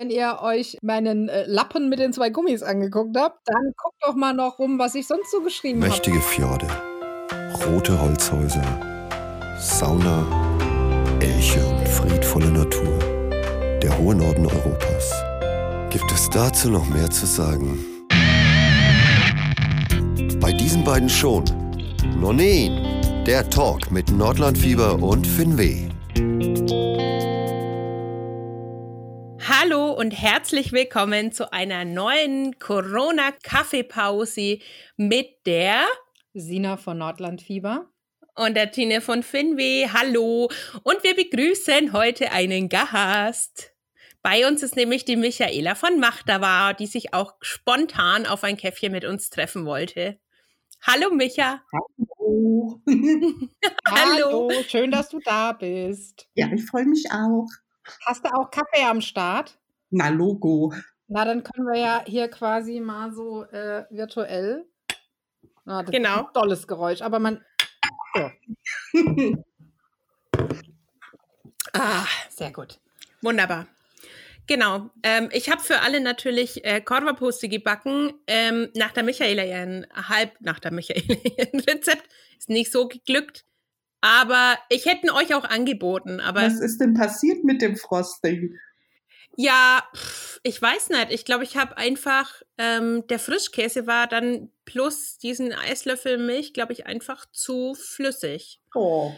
Wenn ihr euch meinen äh, Lappen mit den zwei Gummis angeguckt habt, dann guckt doch mal noch rum, was ich sonst so geschrieben habe. Mächtige Fjorde, rote Holzhäuser, Sauna, Elche und friedvolle Natur. Der hohe Norden Europas. Gibt es dazu noch mehr zu sagen? Bei diesen beiden schon. Nonin, der Talk mit Nordlandfieber und Finweh. Und herzlich willkommen zu einer neuen Corona-Kaffeepause mit der Sina von Nordlandfieber und der Tine von Finweh. Hallo und wir begrüßen heute einen Gast. Bei uns ist nämlich die Michaela von Machtava, die sich auch spontan auf ein Käffchen mit uns treffen wollte. Hallo Micha. Hallo. Hallo. Hallo, schön, dass du da bist. Ja, ich freue mich auch. Hast du auch Kaffee am Start? Na, Logo. Na, dann können wir ja hier quasi mal so äh, virtuell. Ah, das genau. Ist ein tolles Geräusch, aber man. So. ah, sehr gut. Wunderbar. Genau. Ähm, ich habe für alle natürlich äh, Korvaposte gebacken. Ähm, nach der Michaela ihren halb, nach der Michaela ihren Rezept. Ist nicht so geglückt. Aber ich hätte euch auch angeboten. Aber Was ist denn passiert mit dem Frosting? Ja, ich weiß nicht. Ich glaube, ich habe einfach, ähm, der Frischkäse war dann plus diesen Eislöffel Milch, glaube ich, einfach zu flüssig. Oh.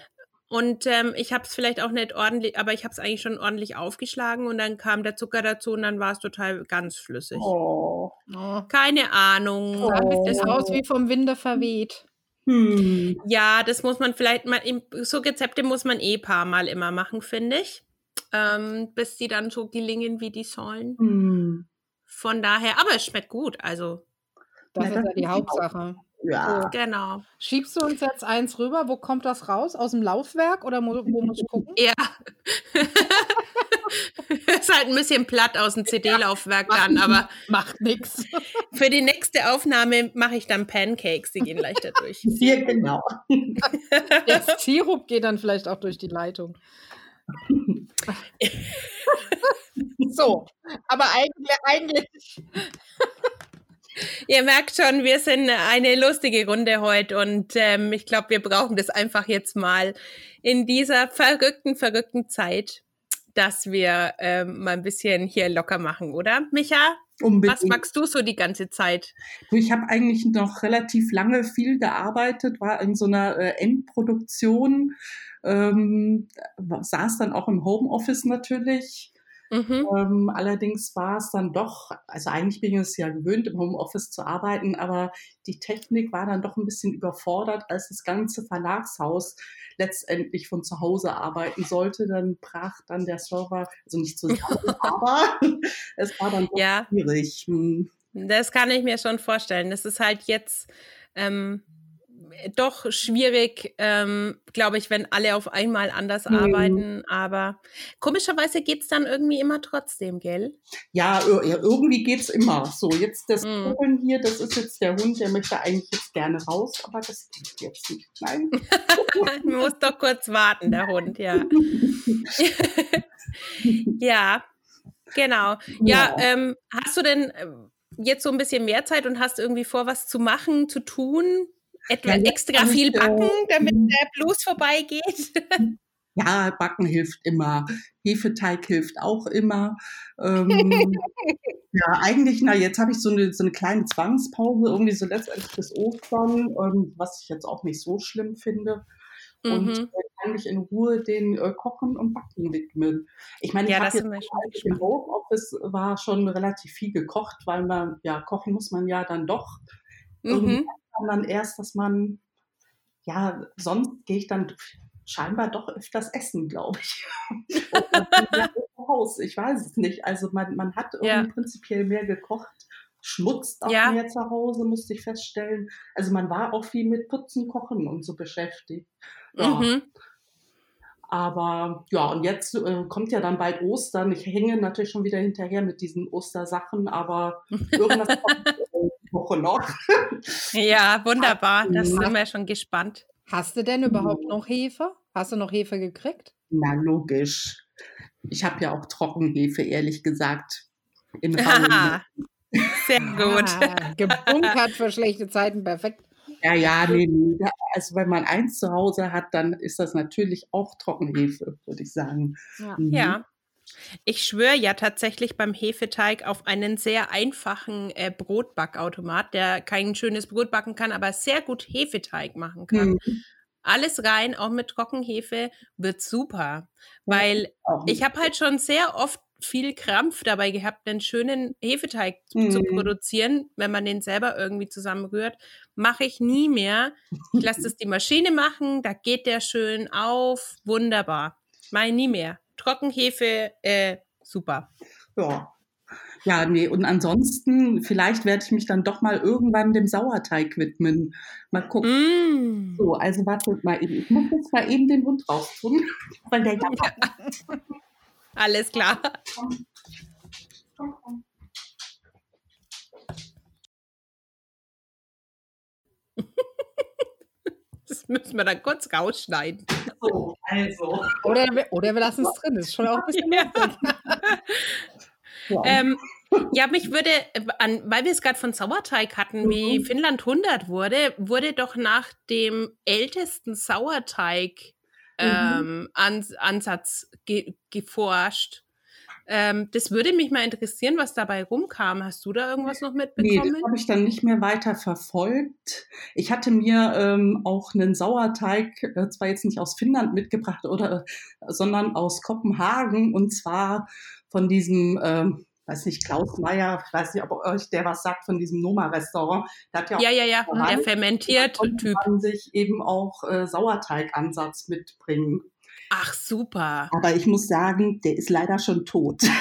Und ähm, ich habe es vielleicht auch nicht ordentlich, aber ich habe es eigentlich schon ordentlich aufgeschlagen und dann kam der Zucker dazu und dann war es total ganz flüssig. Oh. Oh. Keine Ahnung. Oh. Das Haus wie vom Winde verweht. Hm. Ja, das muss man vielleicht mal, so Rezepte muss man eh paar Mal immer machen, finde ich. Ähm, bis die dann so gelingen, wie die sollen. Hm. Von daher, aber es schmeckt gut, also. Das ist ja die Hauptsache. Ja. Genau. Schiebst du uns jetzt eins rüber? Wo kommt das raus? Aus dem Laufwerk oder wo, wo muss ich gucken? Ja. ist halt ein bisschen platt aus dem CD-Laufwerk dann, aber Macht nichts. für die nächste Aufnahme mache ich dann Pancakes, die gehen leichter durch. Ja, genau. Der Sirup geht dann vielleicht auch durch die Leitung. so, aber eigentlich, eigentlich Ihr merkt schon, wir sind eine lustige Runde heute und ähm, ich glaube, wir brauchen das einfach jetzt mal in dieser verrückten, verrückten Zeit, dass wir ähm, mal ein bisschen hier locker machen, oder? Micha, Unbedingt. was magst du so die ganze Zeit? Ich habe eigentlich noch relativ lange viel gearbeitet, war in so einer äh, Endproduktion, ähm, saß dann auch im Homeoffice natürlich. Mhm. Ähm, allerdings war es dann doch, also eigentlich bin ich es ja gewöhnt, im Homeoffice zu arbeiten, aber die Technik war dann doch ein bisschen überfordert, als das ganze Verlagshaus letztendlich von zu Hause arbeiten sollte. Dann brach dann der Server, also nicht zusammen, aber es war dann doch Ja. schwierig. Hm. Das kann ich mir schon vorstellen. Das ist halt jetzt ähm, doch schwierig, ähm, glaube ich, wenn alle auf einmal anders Mhm. arbeiten. Aber komischerweise geht's dann irgendwie immer trotzdem, gell? Ja, ir- ja, irgendwie geht's immer. So, jetzt das Mm. Polen hier, das ist jetzt der Hund, der möchte eigentlich jetzt gerne raus, aber das geht jetzt nicht. Nein. Man muss doch kurz warten, der Hund, ja. ja, genau. Ja, Ja. ähm, hast du denn ähm, jetzt so ein bisschen mehr Zeit und hast irgendwie vor, was zu machen, zu tun? Etwa Ja, extra viel äh, backen, damit mhm. der Blues vorbeigeht? Ja, Backen hilft immer. Hefeteig hilft auch immer. Ähm, ja, eigentlich, na, jetzt habe ich so eine, so eine kleine Zwangspause, irgendwie so letztendlich bis Ostern, ähm, was ich jetzt auch nicht so schlimm finde. Und Mhm. äh, kann mich in Ruhe den äh, Kochen und Backen widmen. Ich meine, ich Ja, habe jetzt im. Homeoffice war schon relativ viel gekocht, weil man, ja, kochen muss man ja dann doch. Mhm. Dann erst, dass man, ja, sonst gehe ich dann scheinbar doch öfters essen, glaube ich. Haus, ich weiß es nicht. Also man, man hat irgendwie Ja. prinzipiell mehr gekocht, schmutzt auch Ja. mehr zu Hause, musste ich feststellen. Also man war auch viel mit Putzen, Kochen und so beschäftigt. Ja. Mhm. Aber ja, und jetzt äh, kommt ja dann bald Ostern. Ich hänge natürlich schon wieder hinterher mit diesen Ostersachen, aber irgendwas kommt Woche noch. Ja, wunderbar. Das Ja. sind wir schon gespannt. Hast du denn überhaupt noch Hefe? Hast du noch Hefe gekriegt? Na, logisch. Ich habe ja auch Trockenhefe, ehrlich gesagt. In. Sehr gut. Ah, gebunkert für schlechte Zeiten, perfekt. Ja, ja, nee, nee. Also wenn man eins zu Hause hat, dann ist das natürlich auch Trockenhefe, würde ich sagen. Ja. Mhm. Ja. Ich schwöre ja tatsächlich beim Hefeteig auf einen sehr einfachen äh, Brotbackautomat, der kein schönes Brot backen kann, aber sehr gut Hefeteig machen kann. Mhm. Alles rein, auch mit Trockenhefe, wird super. Weil ich habe halt schon sehr oft viel Krampf dabei gehabt, einen schönen Hefeteig zu Mhm. produzieren, wenn man den selber irgendwie zusammenrührt. Mache ich nie mehr. Ich lasse das die Maschine machen, da geht der schön auf. Wunderbar. Ich nie mehr. Trockenhefe, äh, super. Ja. Ja, nee, und ansonsten, vielleicht werde ich mich dann doch mal irgendwann dem Sauerteig widmen. Mal gucken. Mm. So, also warte mal eben. Ich muss jetzt mal eben den Hund raus tun, weil der ja Alles klar. Das müssen wir dann kurz rausschneiden. so. Also. Oder, wir- oder wir lassen es drin, das ist schon auch ein bisschen Ja. lustig. Ja. Ähm, ja, mich würde, an, weil wir es gerade von Sauerteig hatten, wie Mhm. Finnland 100 wurde, wurde doch nach dem ältesten Sauerteig ähm, Ans Ansatz ge geforscht. Ähm, das würde mich mal interessieren, was dabei rumkam. Hast du da irgendwas noch Nee, mitbekommen? das habe ich dann nicht mehr weiter verfolgt. Ich hatte mir ähm, auch einen Sauerteig, äh, zwar jetzt nicht aus Finnland mitgebracht, oder, sondern aus Kopenhagen, und zwar von diesem, ähm, weiß nicht, Klaus Meyer, ich weiß nicht, ob euch der was sagt, von diesem Noma-Restaurant. Der hat ja, ja, ja, ja, der konnte Typ. sich eben auch äh, Sauerteigansatz mitbringen. Ach, super. Aber ich muss sagen, der ist leider schon tot.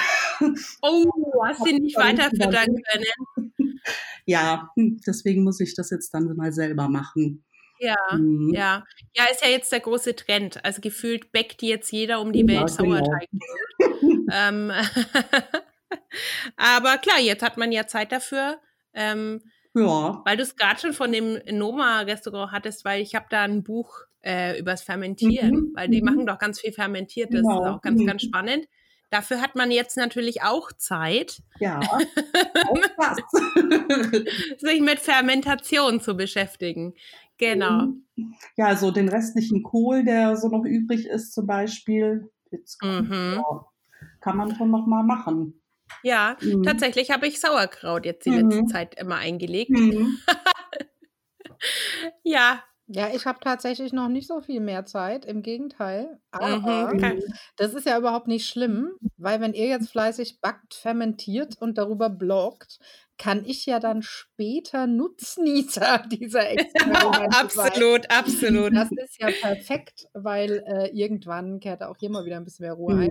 Oh, hast du ihn nicht weiterfüttern überlegen. können? ja, hm, deswegen muss ich das jetzt dann mal selber machen. Ja. Mhm. Ja, ja, ist ja jetzt der große Trend. Also gefühlt backt jetzt jeder um die Ja, Welt genau. Sauerteig. ähm, aber klar, jetzt hat man ja Zeit dafür. Ähm, Ja, weil du es gerade schon von dem Noma-Restaurant hattest, weil ich habe da ein Buch äh, übers Fermentieren, Mhm, weil die mhm. machen doch ganz viel Fermentiertes. Genau, Das ist auch ganz, mhm. ganz spannend. Dafür hat man jetzt natürlich auch Zeit, ja. auch sich mit Fermentation zu beschäftigen. Genau. Ja, so den restlichen Kohl, der so noch übrig ist, zum Beispiel, Mhm. ja, kann man schon noch mal machen. Ja, Mhm. tatsächlich habe ich Sauerkraut jetzt die Mhm. letzte Zeit immer eingelegt. Mhm. Ja, Ja, ich habe tatsächlich noch nicht so viel mehr Zeit, im Gegenteil. Aber Mhm, das ist ja überhaupt nicht schlimm, weil wenn ihr jetzt fleißig backt, fermentiert und darüber bloggt, kann ich ja dann später Nutznießer dieser Experimente sein. absolut, absolut. Das ist ja perfekt, weil äh, irgendwann kehrt auch hier mal wieder ein bisschen mehr Ruhe ein.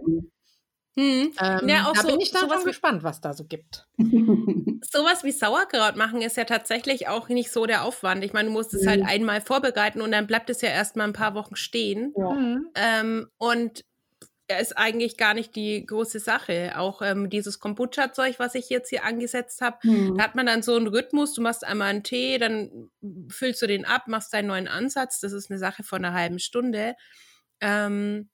Hm. Ähm, Ja, auch da so- bin ich dann schon gespannt, was da so gibt. Sowas wie Sauerkraut machen ist ja tatsächlich auch nicht so der Aufwand. Ich meine, du musst es halt Mhm. einmal vorbereiten und dann bleibt es ja erstmal ein paar Wochen stehen. ja. Mhm. Ähm, und er ist eigentlich gar nicht die große Sache. Auch ähm, dieses Kombucha-Zeug, was ich jetzt hier angesetzt habe, Mhm. da hat man dann so einen Rhythmus. Du machst einmal einen Tee, dann füllst du den ab, machst deinen neuen Ansatz. Das ist eine Sache von einer halben Stunde. Ähm,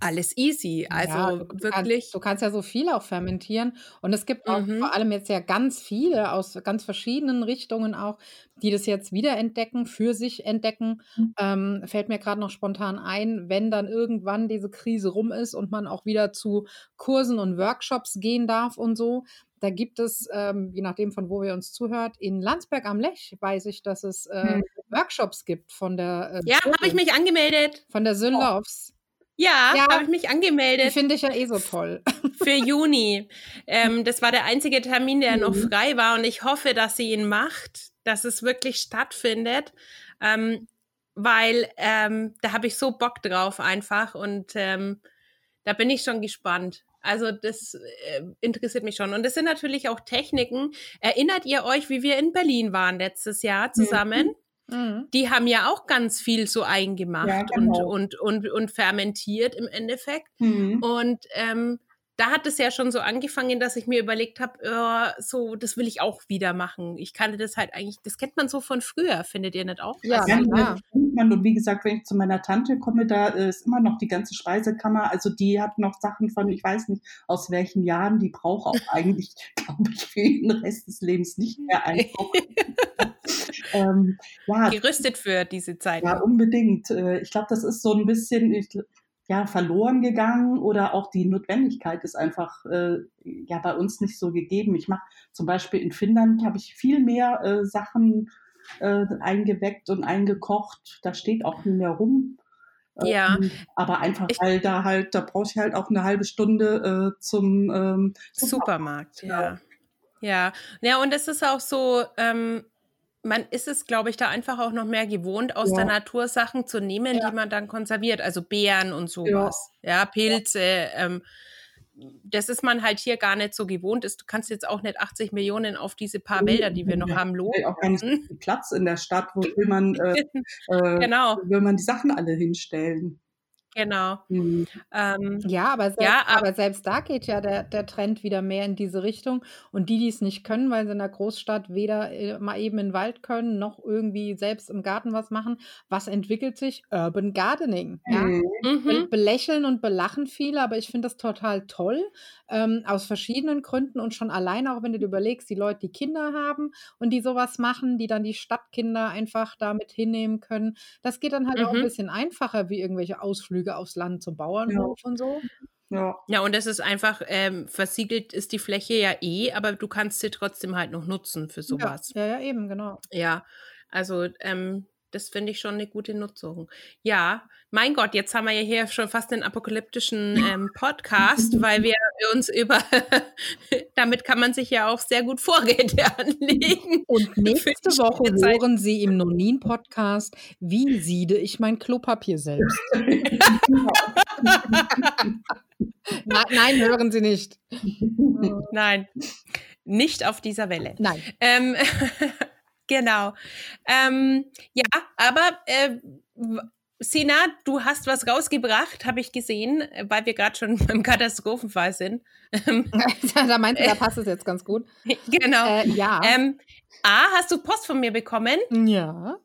alles easy. Also Ja, du, wirklich. Kannst, du kannst ja so viel auch fermentieren. Und es gibt auch Mhm. vor allem jetzt ja ganz viele aus ganz verschiedenen Richtungen auch, die das jetzt wiederentdecken, für sich entdecken. Mhm. Ähm, fällt mir gerade noch spontan ein, wenn dann irgendwann diese Krise rum ist und man auch wieder zu Kursen und Workshops gehen darf und so. Da gibt es, ähm, je nachdem von wo wir uns zuhört, in Landsberg am Lech weiß ich, dass es äh, Mhm. Workshops gibt von der äh, ja, habe ich mich angemeldet. von der Syllovs. Ja, Ja. habe ich mich angemeldet. finde ich ja eh so toll. für Juni. Ähm, das war der einzige Termin, der noch Mhm. frei war und ich hoffe, dass sie ihn macht, dass es wirklich stattfindet, ähm, weil ähm, da habe ich so Bock drauf einfach und ähm, da bin ich schon gespannt. Also das äh, interessiert mich schon. Und das sind natürlich auch Techniken. Erinnert ihr euch, wie wir in Berlin waren letztes Jahr zusammen? Mhm. Die haben ja auch ganz viel so eingemacht Ja, genau. und, und, und, und fermentiert im Endeffekt. Mhm. Und ähm, da hat es ja schon so angefangen, dass ich mir überlegt habe, ja, so, das will ich auch wieder machen. Ich kannte das halt eigentlich, das kennt man so von früher, findet ihr nicht auch? Ja, Also, Ja, man. Und wie gesagt, wenn ich zu meiner Tante komme, da ist immer noch die ganze Speisekammer. Also die hat noch Sachen von, ich weiß nicht aus welchen Jahren, die braucht auch eigentlich, glaube ich, für den Rest des Lebens nicht mehr einfach. Ähm, ja, Gerüstet für diese Zeit. Ja, unbedingt. Äh, ich glaube, das ist so ein bisschen, ja, verloren gegangen oder auch die Notwendigkeit ist einfach äh, ja bei uns nicht so gegeben. Ich mache zum Beispiel in Finnland habe ich viel mehr äh, Sachen äh, eingeweckt und eingekocht. Da steht auch nicht mehr rum. Ja. Ähm, aber einfach, ich, weil da halt, da brauche ich halt auch eine halbe Stunde äh, zum, ähm, zum Supermarkt. Ja. ja. Ja, und es ist auch so, ähm, man ist es, glaube ich, da einfach auch noch mehr gewohnt, aus ja. der Natur Sachen zu nehmen, ja. die man dann konserviert. Also Beeren und sowas. Ja, ja Pilze. Ähm, das ist man halt hier gar nicht so gewohnt. Ist, du kannst jetzt auch nicht 80 Millionen auf diese paar Wälder, die wir noch haben, loben. Auch gar nicht Platz in der Stadt, wo will man, äh, äh, genau. will man die Sachen alle hinstellen. Genau. Mhm. Ähm, ja, aber selbst, ja, aber, aber selbst da geht ja der, der Trend wieder mehr in diese Richtung. Und die, die es nicht können, weil sie in der Großstadt weder äh, mal eben in den Wald können, noch irgendwie selbst im Garten was machen, was entwickelt sich? Urban Gardening. Ja? Mhm. Belächeln und belachen viele, aber ich finde das total toll, ähm, aus verschiedenen Gründen und schon alleine, auch wenn du dir überlegst, die Leute, die Kinder haben und die sowas machen, die dann die Stadtkinder einfach damit hinnehmen können, das geht dann halt mhm. auch ein mhm. bisschen einfacher wie irgendwelche Ausflüge aufs Land zum Bauernhof ja. und so. Ja. ja, und das ist einfach, ähm, versiegelt ist die Fläche ja eh, aber du kannst sie trotzdem halt noch nutzen für sowas. Ja, ja, ja eben, genau. Ja, also ähm, das finde ich schon eine gute Nutzung. Ja, mein Gott, jetzt haben wir ja hier schon fast einen apokalyptischen ähm, Podcast, weil wir uns über, damit kann man sich ja auch sehr gut Vorräte anlegen. Und nächste Woche hören Sie im Nonin-Podcast, wie siede ich mein Klopapier selbst. nein, nein, hören Sie nicht. Nein, nicht auf dieser Welle. Nein. Ähm, Genau. Ähm, ja, aber äh, Sina, du hast was rausgebracht, habe ich gesehen, weil wir gerade schon beim Katastrophenfall sind. da meinst du, da passt es jetzt ganz gut. Genau. Äh, ja. Ähm, A, hast du Post von mir bekommen? Ja.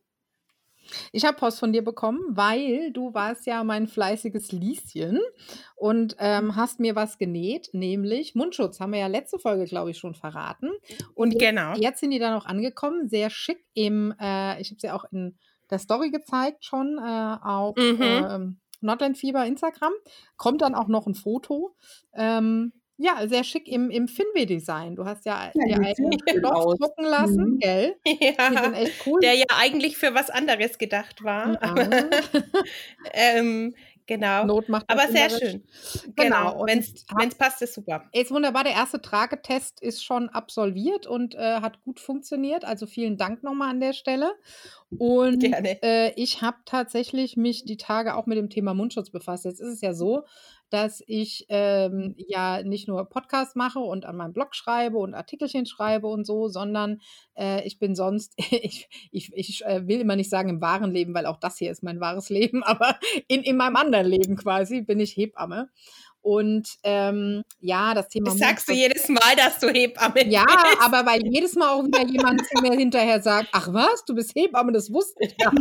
Ich habe Post von dir bekommen, weil du warst ja mein fleißiges Lieschen und ähm, hast mir was genäht, nämlich Mundschutz. Haben wir ja letzte Folge, glaube ich, schon verraten. Und genau. jetzt, jetzt sind die dann auch angekommen, sehr schick im, äh, ich habe sie auch in der Story gezeigt schon, äh, auf mhm. äh, Nordlandfieber Instagram. Kommt dann auch noch ein Foto. Ähm, ja, sehr schick im, im Finweh-Design. Du hast ja, ja dir einen Stoff drucken lassen, mhm. gell? Ja, Die sind echt cool. Der ja eigentlich für was anderes gedacht war. Ja. ähm, Genau. Not macht Aber sehr schön. Genau. genau. Wenn es passt, ist super. Ist wunderbar. Der erste Tragetest ist schon absolviert und äh, hat gut funktioniert. Also vielen Dank nochmal an der Stelle. Und äh, ich habe tatsächlich mich die Tage auch mit dem Thema Mundschutz befasst. Jetzt ist es ja so, dass ich ähm, ja nicht nur Podcast mache und an meinem Blog schreibe und Artikelchen schreibe und so, sondern äh, ich bin sonst, ich, ich, ich äh, will immer nicht sagen im wahren Leben, weil auch das hier ist mein wahres Leben, aber in, in meinem anderen Leben quasi bin ich Hebamme. Und ähm, ja, das Thema. Das sagst du jedes Mal, dass du Hebamme Ja, bist. aber weil jedes Mal auch wieder jemand zu mir hinterher sagt, ach was, du bist Hebamme, das wusste ich gar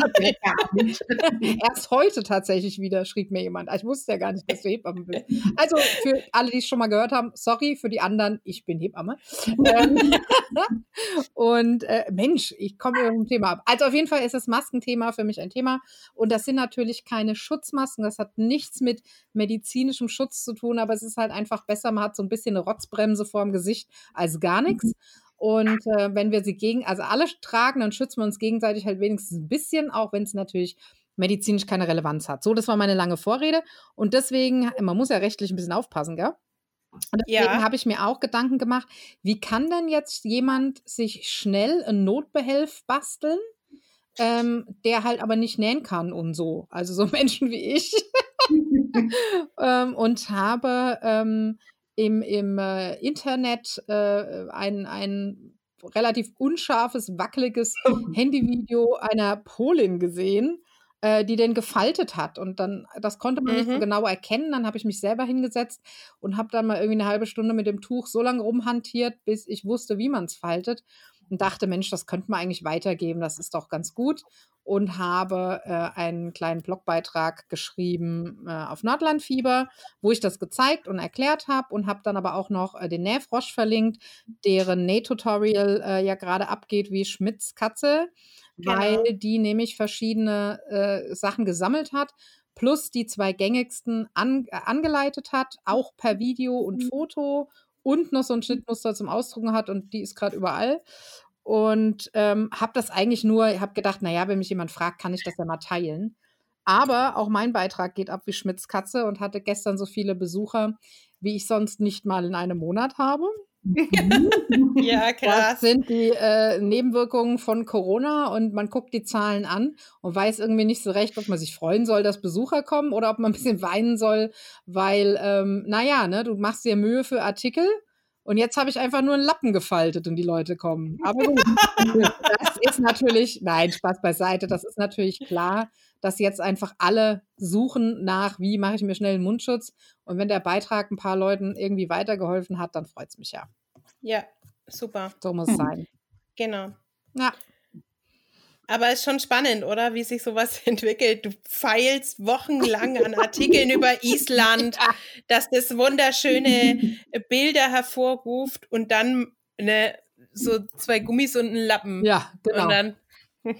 nicht. Erst heute tatsächlich wieder schrieb mir jemand, ich wusste ja gar nicht, dass du Hebamme bist. Also für alle, die es schon mal gehört haben, sorry, für die anderen, ich bin Hebamme. Ähm, und äh, Mensch, ich komme über ein Thema ab. Also auf jeden Fall ist das Maskenthema für mich ein Thema. Und das sind natürlich keine Schutzmasken, das hat nichts mit medizinischem Schutz zu tun, aber es ist halt einfach besser, man hat so ein bisschen eine Rotzbremse vorm Gesicht als gar nichts. Mhm. Und äh, wenn wir sie gegen, also alle tragen, dann schützen wir uns gegenseitig halt wenigstens ein bisschen, auch wenn es natürlich medizinisch keine Relevanz hat. So, das war meine lange Vorrede. Und deswegen, man muss ja rechtlich ein bisschen aufpassen, gell? Und deswegen ja. habe ich mir auch Gedanken gemacht, wie kann denn jetzt jemand sich schnell ein Notbehelf basteln, ähm, der halt aber nicht nähen kann und so. Also so Menschen wie ich. ähm, und habe ähm, im, im äh, Internet äh, ein, ein relativ unscharfes, wackeliges Handyvideo einer Polin gesehen, äh, die den gefaltet hat. Und dann, das konnte man mhm. nicht so mhm. genau erkennen. Dann habe ich mich selber hingesetzt und habe dann mal irgendwie eine halbe Stunde mit dem Tuch so lange rumhantiert, bis ich wusste, wie man es faltet. Und dachte, Mensch, das könnte man eigentlich weitergeben, das ist doch ganz gut. Und habe äh, einen kleinen Blogbeitrag geschrieben äh, auf Nordlandfieber, wo ich das gezeigt und erklärt habe und habe dann aber auch noch äh, den Nähfrosch verlinkt, deren Nähtutorial äh, ja gerade abgeht wie Schmidts Katze, genau. weil die nämlich verschiedene äh, Sachen gesammelt hat plus die zwei gängigsten an, äh, angeleitet hat, auch per Video und mhm. Foto und noch so ein Schnittmuster zum Ausdrucken hat und die ist gerade überall. Und ähm, habe das eigentlich nur, habe gedacht, naja, wenn mich jemand fragt, kann ich das ja mal teilen. Aber auch mein Beitrag geht ab wie Schmidts Katze und hatte gestern so viele Besucher, wie ich sonst nicht mal in einem Monat habe. Ja, krass. Das sind die äh, Nebenwirkungen von Corona und man guckt die Zahlen an und weiß irgendwie nicht so recht, ob man sich freuen soll, dass Besucher kommen oder ob man ein bisschen weinen soll, weil, ähm, naja, ne, du machst dir Mühe für Artikel und jetzt habe ich einfach nur einen Lappen gefaltet und die Leute kommen. Aber gut, das ist natürlich, nein, Spaß beiseite, das ist natürlich klar, dass jetzt einfach alle suchen nach, wie mache ich mir schnell einen Mundschutz. Und wenn der Beitrag ein paar Leuten irgendwie weitergeholfen hat, dann freut es mich ja. Ja, super. So muss es sein. Genau. Ja. Aber es ist schon spannend, oder? Wie sich sowas entwickelt. Du feilst wochenlang an Artikeln über Island, dass das wunderschöne Bilder hervorruft und dann ne, so zwei Gummis und einen Lappen. Ja, genau. Und dann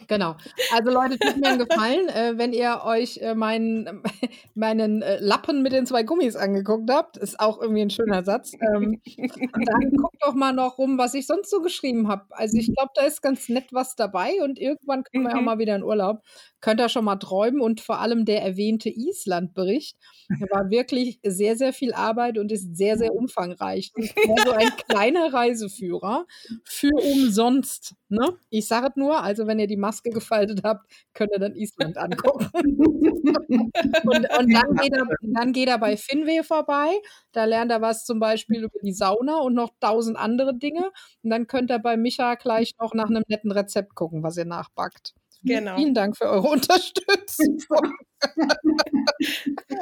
Genau. Also Leute, tut mir einen Gefallen, äh, wenn ihr euch äh, meinen, meinen äh, Lappen mit den zwei Gummis angeguckt habt. Ist auch irgendwie ein schöner Satz. Ähm, dann guckt doch mal noch rum, was ich sonst so geschrieben habe. Also ich glaube, da ist ganz nett was dabei und irgendwann können wir mhm. auch mal wieder in Urlaub. Könnt ihr schon mal träumen und vor allem der erwähnte Island-Bericht. Der war wirklich sehr, sehr viel Arbeit und ist sehr, sehr umfangreich. Das war so ein kleiner Reiseführer für umsonst. Ne? Ich sage es nur, also wenn ihr die Maske gefaltet habt, könnt ihr dann Island angucken. und, und dann, geht er, dann geht er bei Finweh vorbei. Da lernt er was zum Beispiel über die Sauna und noch tausend andere Dinge. Und dann könnt ihr bei Micha gleich noch nach einem netten Rezept gucken, was ihr nachbackt. Genau. Vielen Dank für eure Unterstützung.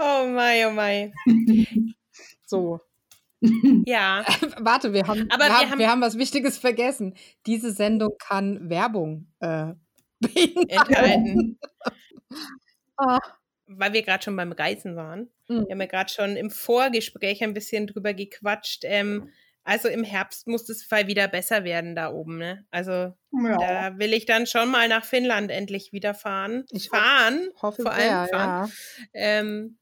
oh mein, oh mein. So. Ja. Warte, wir haben, Aber wir, wir haben, haben, wir haben was Wichtiges vergessen. Diese Sendung kann Werbung äh, enthalten. ah. Weil wir gerade schon beim Reisen waren. Mhm. Wir haben ja gerade schon im Vorgespräch ein bisschen drüber gequatscht. Ähm, also im Herbst muss das Fall wieder besser werden da oben. Ne? Also ja. da will ich dann schon mal nach Finnland endlich wieder fahren. Ich fahren, hoffe vor sehr, allem fahren. Ja. Ähm,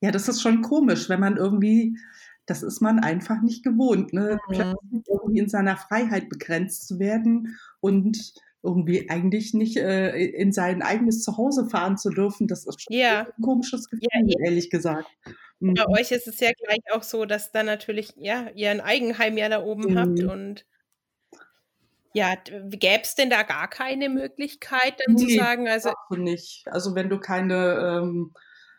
ja, das ist schon komisch, wenn man irgendwie, das ist man einfach nicht gewohnt, ne? Mhm. Irgendwie in seiner Freiheit begrenzt zu werden und irgendwie eigentlich nicht äh, in sein eigenes Zuhause fahren zu dürfen. Das ist schon ja. ein komisches Gefühl, Ja, ehrlich gesagt. Bei Mhm. euch ist es ja gleich auch so, dass dann natürlich, ja, ihr ein Eigenheim ja da oben habt Mhm. und ja, gäbe es denn da gar keine Möglichkeit, dann zu Nee, sagen, also nicht. Also wenn du keine, ähm,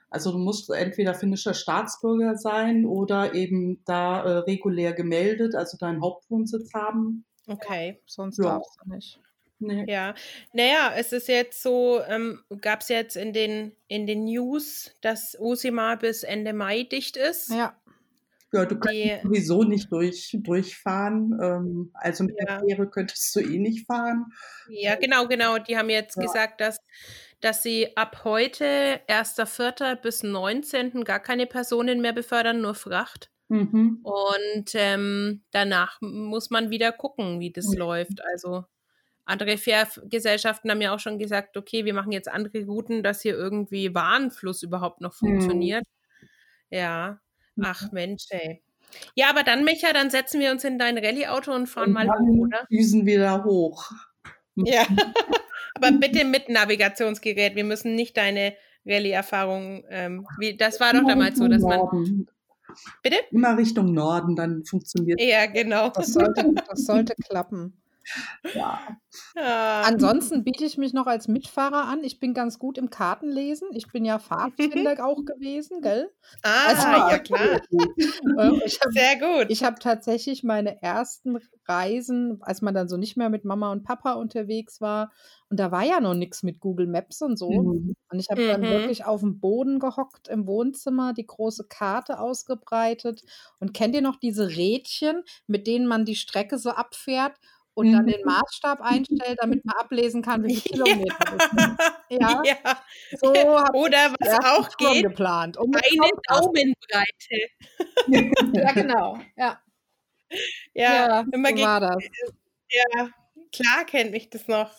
also du musst entweder finnischer Staatsbürger sein oder eben da äh, regulär gemeldet, also deinen Hauptwohnsitz haben. okay, Sonst Ja. darfst du nicht. Nee. ja. Naja, es ist jetzt so, ähm, gab es jetzt in den, in den News, dass Usima bis Ende Mai dicht ist. Ja. Ja, du Die- könntest sowieso nicht durch, durchfahren. Ähm, also mit Ja. der Fähre könntest du eh nicht fahren. Ja, genau, genau. Die haben jetzt Ja. gesagt, dass, dass sie ab heute, 1.4. bis 19. gar keine Personen mehr befördern, nur Fracht. Mhm. Und ähm, danach muss man wieder gucken, wie das Ja. läuft. Also andere Fährgesellschaften haben ja auch schon gesagt, okay, wir machen jetzt andere Routen, dass hier irgendwie Warenfluss überhaupt noch Mhm. funktioniert. Ja, ach Mensch, ey. Ja, aber dann, Micha, dann setzen wir uns in dein Rallye-Auto und fahren Und mal hoch, oder? düsen wir da hoch. Ja. aber bitte mit Navigationsgerät. Wir müssen nicht deine Rallye-Erfahrung, ähm, wie, das war doch damals so, dass man. Bitte? Immer Richtung Norden, dann funktioniert Ja, genau. Das sollte, das sollte klappen. Ja. Ah. Ansonsten biete ich mich noch als Mitfahrer an. Ich bin ganz gut im Kartenlesen. Ich bin ja Pfadfinder auch gewesen, gell? Ah, Also- ja klar. Äh, Ich habe Sehr gut. ich hab tatsächlich meine ersten Reisen, als man dann so nicht mehr mit Mama und Papa unterwegs war, und da war ja noch nichts mit Google Maps und so. Mhm. Und ich habe dann Mhm. wirklich auf dem Boden gehockt im Wohnzimmer, die große Karte ausgebreitet. Und kennt ihr noch diese Rädchen, mit denen man die Strecke so abfährt? Und dann den Maßstab einstellt, damit man ablesen kann, wie viele Kilometer. Ja, Ja. so Oder was erste auch geht, geplant. Um eine Daumenbreite. ja, genau. Ja, Ja, ja immer so war das. Ja, klar kennt mich das noch.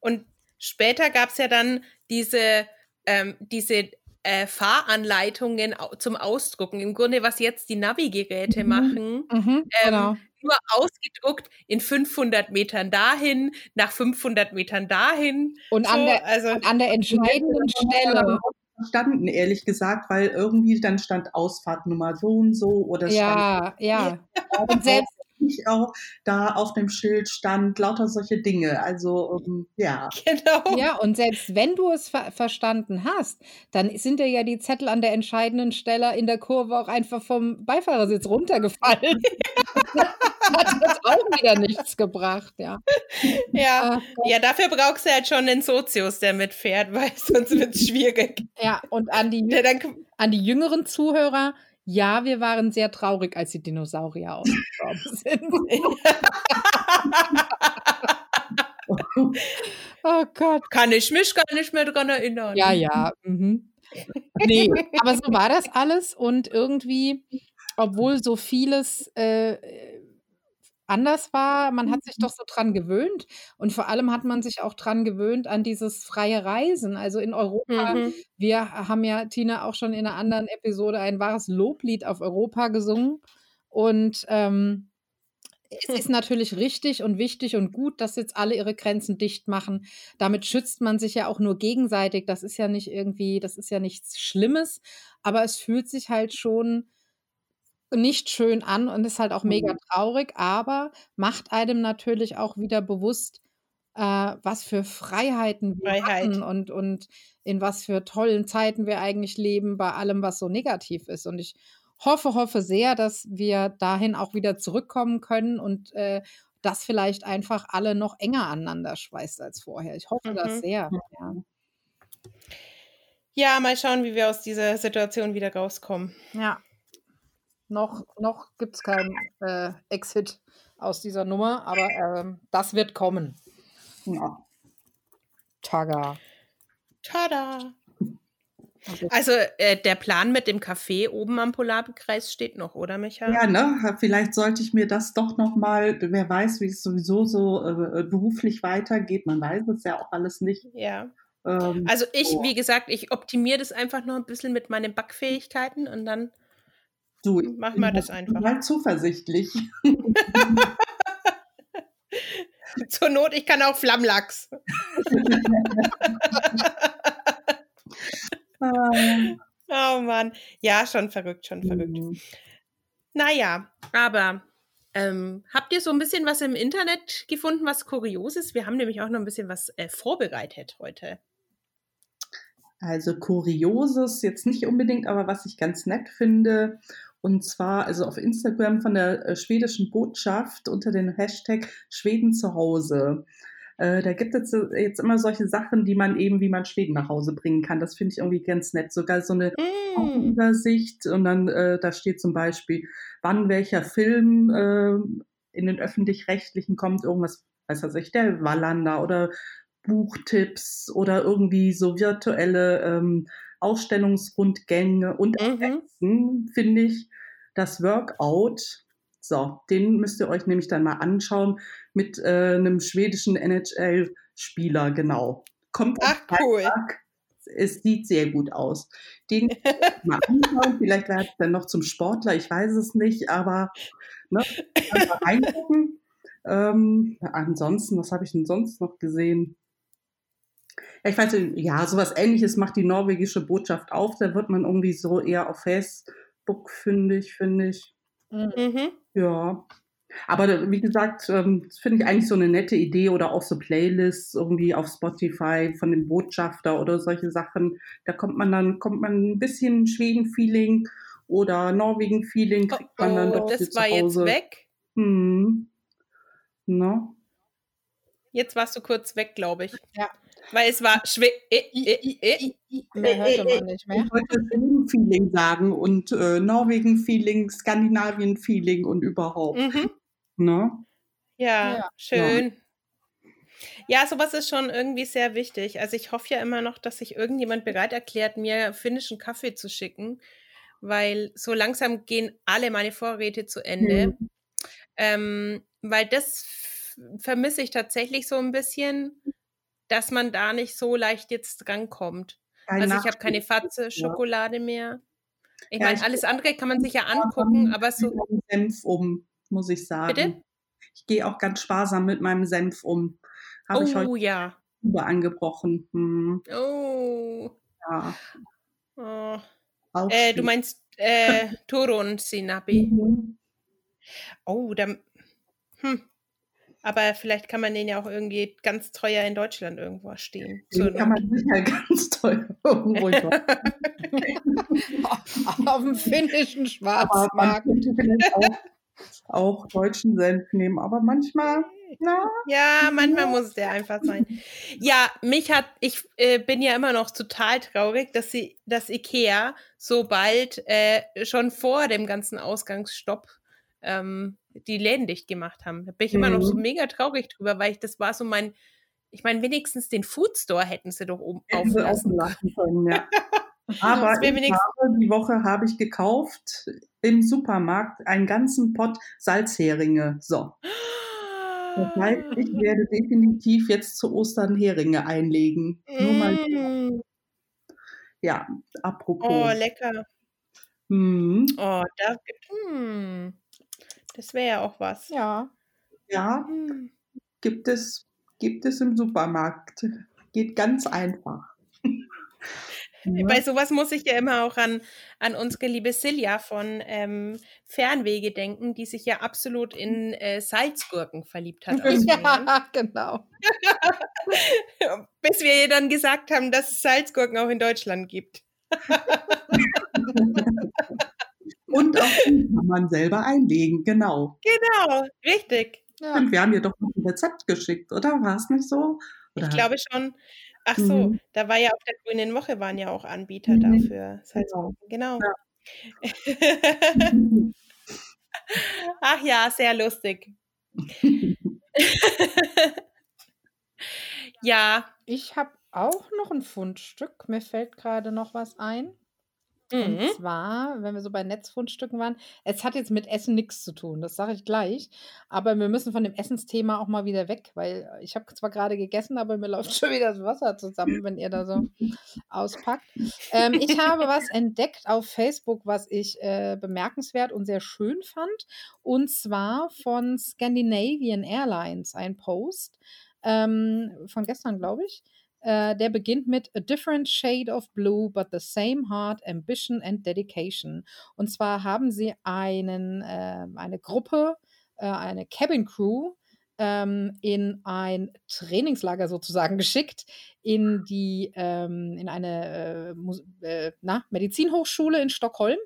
Und später gab es ja dann diese, ähm, diese äh, Fahranleitungen zum Ausdrucken. Im Grunde, was jetzt die Navigeräte Mhm. machen, Mhm, ähm, genau. Nur ausgedruckt in 500 Metern dahin, nach 500 Metern dahin. Und So, an der, also, an der entscheidenden Stelle. verstanden, ehrlich gesagt, weil irgendwie dann stand Ausfahrtnummer so und so oder Ja, ja. stand Und selbst nicht auch da auf dem Schild stand lauter solche Dinge. Also ähm, ja. genau. Ja, und selbst wenn du es ver verstanden hast, dann sind dir ja die Zettel an der entscheidenden Stelle in der Kurve auch einfach vom Beifahrersitz runtergefallen. Hat jetzt auch wieder nichts gebracht, ja. Ja. Ja, dafür brauchst du halt schon einen Sozius, der mitfährt, weil sonst wird es schwierig. Ja, und an die, an die jüngeren Zuhörer, ja, wir waren sehr traurig, als die Dinosaurier ausgestorben sind. Oh Gott. kann ich mich gar nicht mehr dran erinnern. Ja, ja. Mhm. Nee, aber so war das alles und irgendwie, obwohl so vieles äh, anders war, man hat sich doch so dran gewöhnt und vor allem hat man sich auch dran gewöhnt an dieses freie Reisen. Also in Europa, Mhm. wir haben ja, Tina, auch schon in einer anderen Episode ein wahres Loblied auf Europa gesungen und ähm, es ist natürlich richtig und wichtig und gut, dass jetzt alle ihre Grenzen dicht machen. Damit schützt man sich ja auch nur gegenseitig. Das ist ja nicht irgendwie, das ist ja nichts Schlimmes, aber es fühlt sich halt schon nicht schön an und ist halt auch mega Mhm. traurig, aber macht einem natürlich auch wieder bewusst, äh, was für Freiheiten wir Freiheit. hatten und, und in was für tollen Zeiten wir eigentlich leben bei allem, was so negativ ist. Und ich hoffe, hoffe sehr, dass wir dahin auch wieder zurückkommen können und äh, das vielleicht einfach alle noch enger aneinander schweißt als vorher. Ich hoffe das Mhm. sehr. Ja. Ja, mal schauen, wie wir aus dieser Situation wieder rauskommen. ja. Noch, noch gibt es keinen äh, Exit aus dieser Nummer, aber ähm, das wird kommen. ja. Taga. Tada! Also, äh, der Plan mit dem Café oben am Polarkreis steht noch, oder Michael? Ja, ne? Vielleicht sollte ich mir das doch noch mal, wer weiß, wie es sowieso so äh, beruflich weitergeht. Man weiß es ja auch alles nicht. Ja. Ähm, Also ich, so. wie gesagt, ich optimiere das einfach noch ein bisschen mit meinen Backfähigkeiten und dann du, bin wir das einfach. Mal zuversichtlich. zur Not, ich kann auch Flammlachs. Ähm, Oh Mann. Ja, schon verrückt, schon verrückt. Mhm. Naja, aber ähm, habt ihr so ein bisschen was im Internet gefunden, was kurios ist? Wir haben nämlich auch noch ein bisschen was äh, vorbereitet heute. Also Kurioses jetzt nicht unbedingt, aber was ich ganz nett finde, und zwar also auf Instagram von der äh, schwedischen Botschaft unter dem Hashtag Schweden zu Hause. Äh, da gibt es äh, jetzt immer solche Sachen, die man eben, wie man Schweden nach Hause bringen kann. Das finde ich irgendwie ganz nett. Sogar so eine Mm. Übersicht und dann äh, da steht zum Beispiel, wann welcher Film äh, in den öffentlich-rechtlichen kommt, irgendwas, weiß was ich, der Wallander oder Buchtipps oder irgendwie so virtuelle ähm, Ausstellungsrundgänge und Mhm. finde ich das Workout. So, den müsst ihr euch nämlich dann mal anschauen mit äh, einem schwedischen NHL-Spieler, genau. Kommt Ach, cool. Es sieht sehr gut aus. Den mal anschauen. Vielleicht wird es dann noch zum Sportler, ich weiß es nicht, aber ne, einfach reingucken. Ähm, ansonsten, was habe ich denn sonst noch gesehen? Ja, ich weiß nicht, ja, sowas ähnliches macht die norwegische Botschaft auf. Da wird man irgendwie so eher auf Facebook fündig, finde ich. mm, Mhm. Ja. Aber wie gesagt, ähm, das finde ich eigentlich so eine nette Idee oder auch so Playlists irgendwie auf Spotify von dem Botschafter oder solche Sachen. Da kommt man dann, kommt man ein bisschen Schweden-Feeling oder Norwegen-Feeling Oh, kriegt man dann oh, doch das zu war jetzt weg. Hm. Ne? Jetzt warst du kurz weg, glaube ich. Ja. Weil es war schwer. Äh, äh, äh. mehr hörte man nicht mehr. Ich wollte Schweden-Feeling sagen und äh, Norwegen-Feeling, Skandinavien-Feeling und überhaupt. Mhm. Ne? Ja, ja. schön. Ja. ja, sowas ist schon irgendwie sehr wichtig. Also ich hoffe ja immer noch, dass sich irgendjemand bereit erklärt, mir finnischen Kaffee zu schicken, weil so langsam gehen alle meine Vorräte zu Ende. Mhm. Ähm, weil das vermisse ich tatsächlich so ein bisschen, dass man da nicht so leicht jetzt drankommt. Ein also ich habe keine Fatze Schokolade mehr. Ich ja, meine, alles andere kann man sich ja angucken, aber so. Senf um, muss ich sagen. Bitte? Ich gehe auch ganz sparsam mit meinem Senf um. Habe oh, ich heute ja. über angebrochen. Hm. Oh. Ja. Oh. Äh, du meinst äh, Turun Sinabi. Mhm. Oh, da. Hm. Aber vielleicht kann man den ja auch irgendwie ganz teuer in Deutschland irgendwo stehen. Den kann man sicher ganz teuer irgendwo Auf dem finnischen Schwarzmarkt. Auch, auch, deutschen Senf nehmen, aber manchmal. Na, ja, manchmal muss der einfach sein. Ja, mich hat, ich äh, bin ja immer noch total traurig, dass sie, dass IKEA so bald äh, schon vor dem ganzen Ausgangsstopp ähm, die Läden dicht gemacht haben. Da bin ich mhm. immer noch so mhm. mega traurig drüber, weil ich das war so mein, ich meine, wenigstens den Food Store hätten sie doch oben auflassen können. Ja. Aber habe, die Woche habe ich gekauft im Supermarkt einen ganzen Pott Salzheringe. So. Das heißt, ich werde definitiv jetzt zu Ostern Heringe einlegen. Nur mal. Mm. Ja, apropos. Oh, lecker. Mm. Oh, da gibt. Mm. Das wäre ja auch was. Ja. Ja, hm. gibt es, gibt es im Supermarkt. Geht ganz einfach. Bei sowas muss ich ja immer auch an, an unsere liebe Silja von ähm, Fernwege denken, die sich ja absolut in äh, Salzgurken verliebt hat. ja, genau. Bis wir ihr dann gesagt haben, dass es Salzgurken auch in Deutschland gibt. Und auch die kann man selber einlegen, genau. Genau, richtig. Ja. Und wir haben dir doch noch ein Rezept geschickt, oder? War es nicht so? Oder? Ich glaube schon. Ach so, mhm. da war ja auf der Grünen Woche waren ja auch Anbieter mhm. dafür. Genau. genau. Ja. Ach ja, sehr lustig. ja. Ich habe auch noch ein Fundstück. Mir fällt gerade noch was ein. Und Mhm. zwar, wenn wir so bei Netzfundstücken waren, es hat jetzt mit Essen nichts zu tun, das sage ich gleich. Aber wir müssen von dem Essensthema auch mal wieder weg, weil ich habe zwar gerade gegessen, aber mir läuft schon wieder das Wasser zusammen, wenn ihr da so auspackt. Ähm, ich habe was entdeckt auf Facebook, was ich äh, bemerkenswert und sehr schön fand. Und zwar von Scandinavian Airlines, ein Post ähm, von gestern, glaube ich. Äh, der beginnt mit A different shade of blue, but the same heart, ambition and dedication. Und zwar haben sie einen, äh, eine Gruppe, äh, eine Cabin Crew, ähm, in ein Trainingslager sozusagen geschickt, in die ähm, in eine äh, äh, na, Medizinhochschule in Stockholm,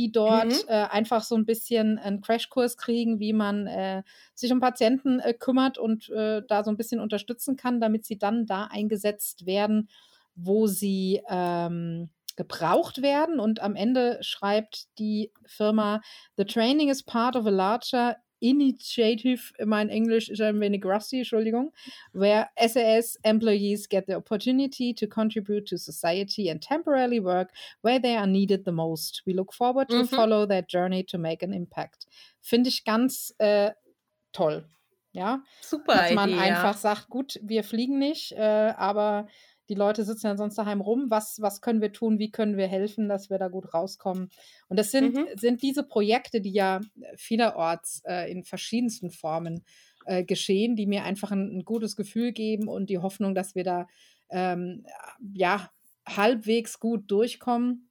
die dort mhm. äh, einfach so ein bisschen einen Crashkurs kriegen, wie man äh, sich um Patienten äh, kümmert und äh, da so ein bisschen unterstützen kann, damit sie dann da eingesetzt werden, wo sie ähm, gebraucht werden. Und am Ende schreibt die Firma, The training is part of a larger initiative, mein Englisch ist ein wenig rusty, Entschuldigung, where SAS employees get the opportunity to contribute to society and temporarily work where they are needed the most. We look forward to mhm. follow their journey to make an impact. Finde ich ganz äh, toll. Ja, super. Dass man Idee, einfach ja. sagt, gut, wir fliegen nicht, äh, aber die Leute sitzen ja sonst daheim rum. Was, was können wir tun? Wie können wir helfen, dass wir da gut rauskommen? Und das sind, mhm. sind diese Projekte, die ja vielerorts äh, in verschiedensten Formen äh, geschehen, die mir einfach ein, ein, gutes Gefühl geben und die Hoffnung, dass wir da ähm, ja halbwegs gut durchkommen.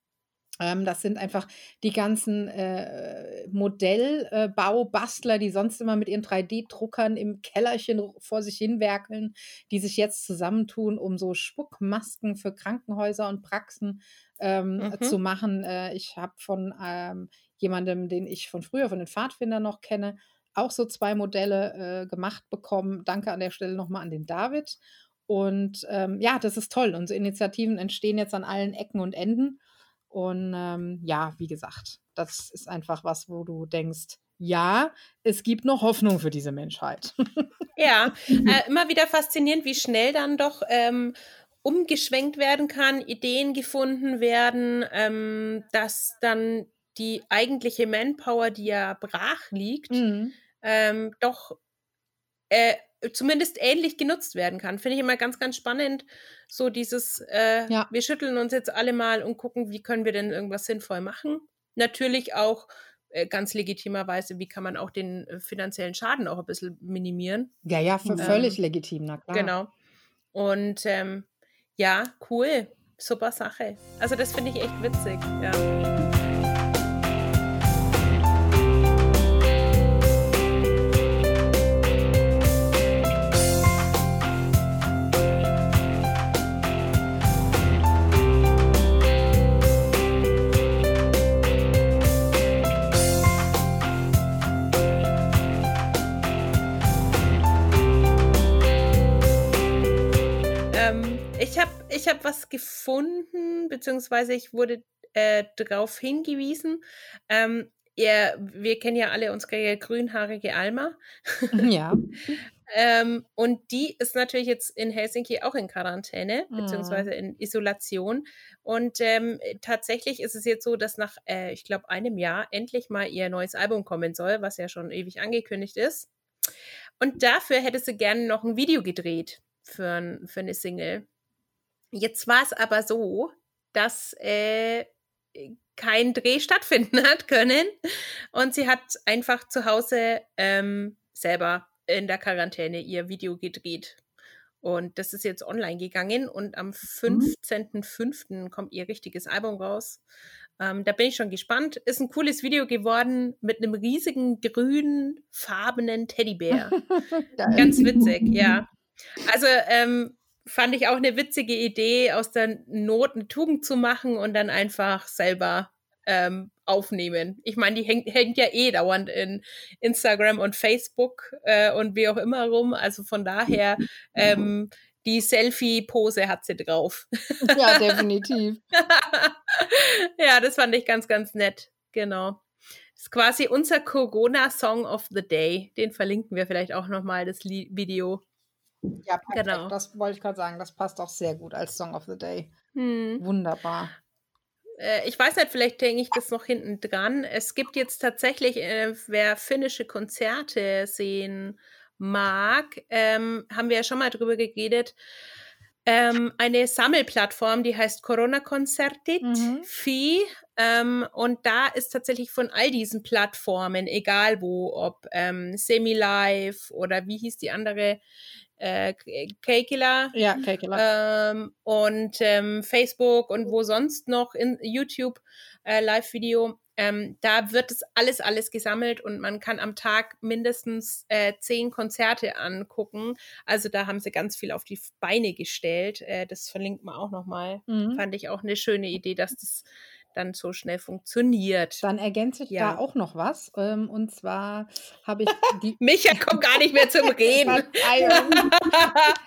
Ähm, das sind einfach die ganzen äh, Modellbaubastler, äh, die sonst immer mit ihren 3D-Druckern im Kellerchen vor sich hinwerkeln, die sich jetzt zusammentun, um so Spuckmasken für Krankenhäuser und Praxen ähm, mhm. zu machen. Äh, ich habe von ähm, jemandem, den ich von früher, von den Pfadfindern noch kenne, auch so zwei Modelle äh, gemacht bekommen. Danke an der Stelle nochmal an den David. Und ähm, ja, das ist toll. Unsere Initiativen entstehen jetzt an allen Ecken und Enden. Und ähm, ja, wie gesagt, das ist einfach was, wo du denkst, ja, es gibt noch Hoffnung für diese Menschheit. ja, äh, immer wieder faszinierend, wie schnell dann doch ähm, umgeschwenkt werden kann, Ideen gefunden werden, ähm, dass dann die eigentliche Manpower, die ja brach liegt, mhm. ähm, doch äh, zumindest ähnlich genutzt werden kann. Finde ich immer ganz, ganz spannend. So dieses, äh, ja. wir schütteln uns jetzt alle mal und gucken, wie können wir denn irgendwas sinnvoll machen. Natürlich auch äh, ganz legitimerweise, wie kann man auch den äh, finanziellen Schaden auch ein bisschen minimieren. Ja, ja, für, ähm, völlig legitim, na klar. Genau. Und ähm, ja, cool. Super Sache. Also das finde ich echt witzig, ja. Was gefunden, beziehungsweise ich wurde äh, darauf hingewiesen. Ähm, ihr, wir kennen ja alle unsere grünhaarige Alma. Ja. ähm, und die ist natürlich jetzt in Helsinki auch in Quarantäne, beziehungsweise in Isolation. Und ähm, tatsächlich ist es jetzt so, dass nach, äh, ich glaube, einem Jahr endlich mal ihr neues Album kommen soll, was ja schon ewig angekündigt ist. Und dafür hätte sie gerne noch ein Video gedreht für, für eine Single. Jetzt war es aber so, dass äh, kein Dreh stattfinden hat können und sie hat einfach zu Hause ähm, selber in der Quarantäne ihr Video gedreht. Und das ist jetzt online gegangen und am 15.05. Mhm. kommt ihr richtiges Album raus. Ähm, da bin ich schon gespannt. Ist ein cooles Video geworden mit einem riesigen grünen, farbenen Teddybär. Ganz witzig, ja. Also ähm, fand ich auch eine witzige Idee, aus der Not eine Tugend zu machen und dann einfach selber ähm, aufnehmen. Ich meine, die hängt, hängt ja eh dauernd in Instagram und Facebook äh, und wie auch immer rum. Also von daher, ähm, die Selfie-Pose hat sie drauf. Ja, definitiv. ja, das fand ich ganz, ganz nett. Genau. Das ist quasi unser Corona-Song of the Day. Den verlinken wir vielleicht auch nochmal, das Video. Ja, perfekt. Genau. Das wollte ich gerade sagen. Das passt auch sehr gut als Song of the Day. Hm. Wunderbar. Äh, ich weiß nicht, vielleicht denke ich das noch hinten dran. Es gibt jetzt tatsächlich, äh, wer finnische Konzerte sehen mag, ähm, haben wir ja schon mal drüber geredet, ähm, eine Sammelplattform, die heißt Corona Concertit, mhm. Fi. Ähm, und da ist tatsächlich von all diesen Plattformen, egal wo, ob ähm, Semi-Live oder wie hieß die andere, äh, Keikila. Ja, Keikila. Ähm, und ähm, Facebook und wo sonst noch in YouTube äh, Live-Video. Ähm, da wird es alles, alles gesammelt und man kann am Tag mindestens äh, zehn Konzerte angucken. Also da haben sie ganz viel auf die Beine gestellt. Äh, das verlinkt man auch nochmal. Mhm. Fand ich auch eine schöne Idee, dass das dann so schnell funktioniert. Dann ergänze ich ja. da auch noch was. Ähm, und zwar habe ich die. Micha kommt gar nicht mehr zum Reden.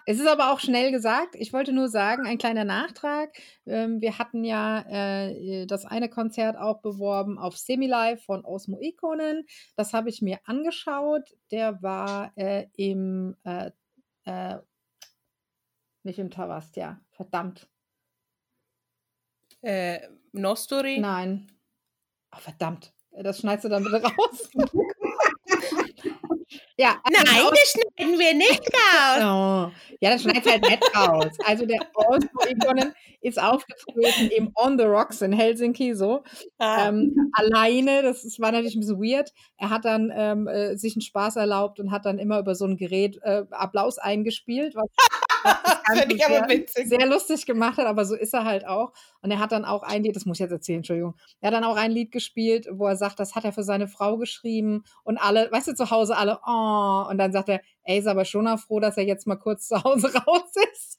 es ist aber auch schnell gesagt. Ich wollte nur sagen, ein kleiner Nachtrag. Ähm, wir hatten ja äh, das eine Konzert auch beworben auf Semi-Live von Osmo Ikonen. Das habe ich mir angeschaut. Der war äh, im. Äh, äh nicht im Tavastia, verdammt. Äh, Nostori? Nein. Oh, verdammt. Das schneidest du dann bitte raus. ja, also Nein, das schneiden wir nicht raus. Oh. Ja, das schneidet halt nicht raus. Also der Osmo Ikonen ist aufgetreten im On the Rocks in Helsinki so. Ah. Ähm, alleine, das, das, war natürlich ein bisschen weird. Er hat dann ähm, äh, sich einen Spaß erlaubt und hat dann immer über so ein Gerät äh, Applaus eingespielt, was Finde ich aber witzig. Sehr lustig gemacht hat, aber so ist er halt auch. Und er hat dann auch ein Lied, das muss ich jetzt erzählen, Entschuldigung. Er hat dann auch ein Lied gespielt, wo er sagt, das hat er für seine Frau geschrieben und alle, weißt du, zu Hause alle, oh, und dann sagt er, ey, ist aber schon auch froh, dass er jetzt mal kurz zu Hause raus ist.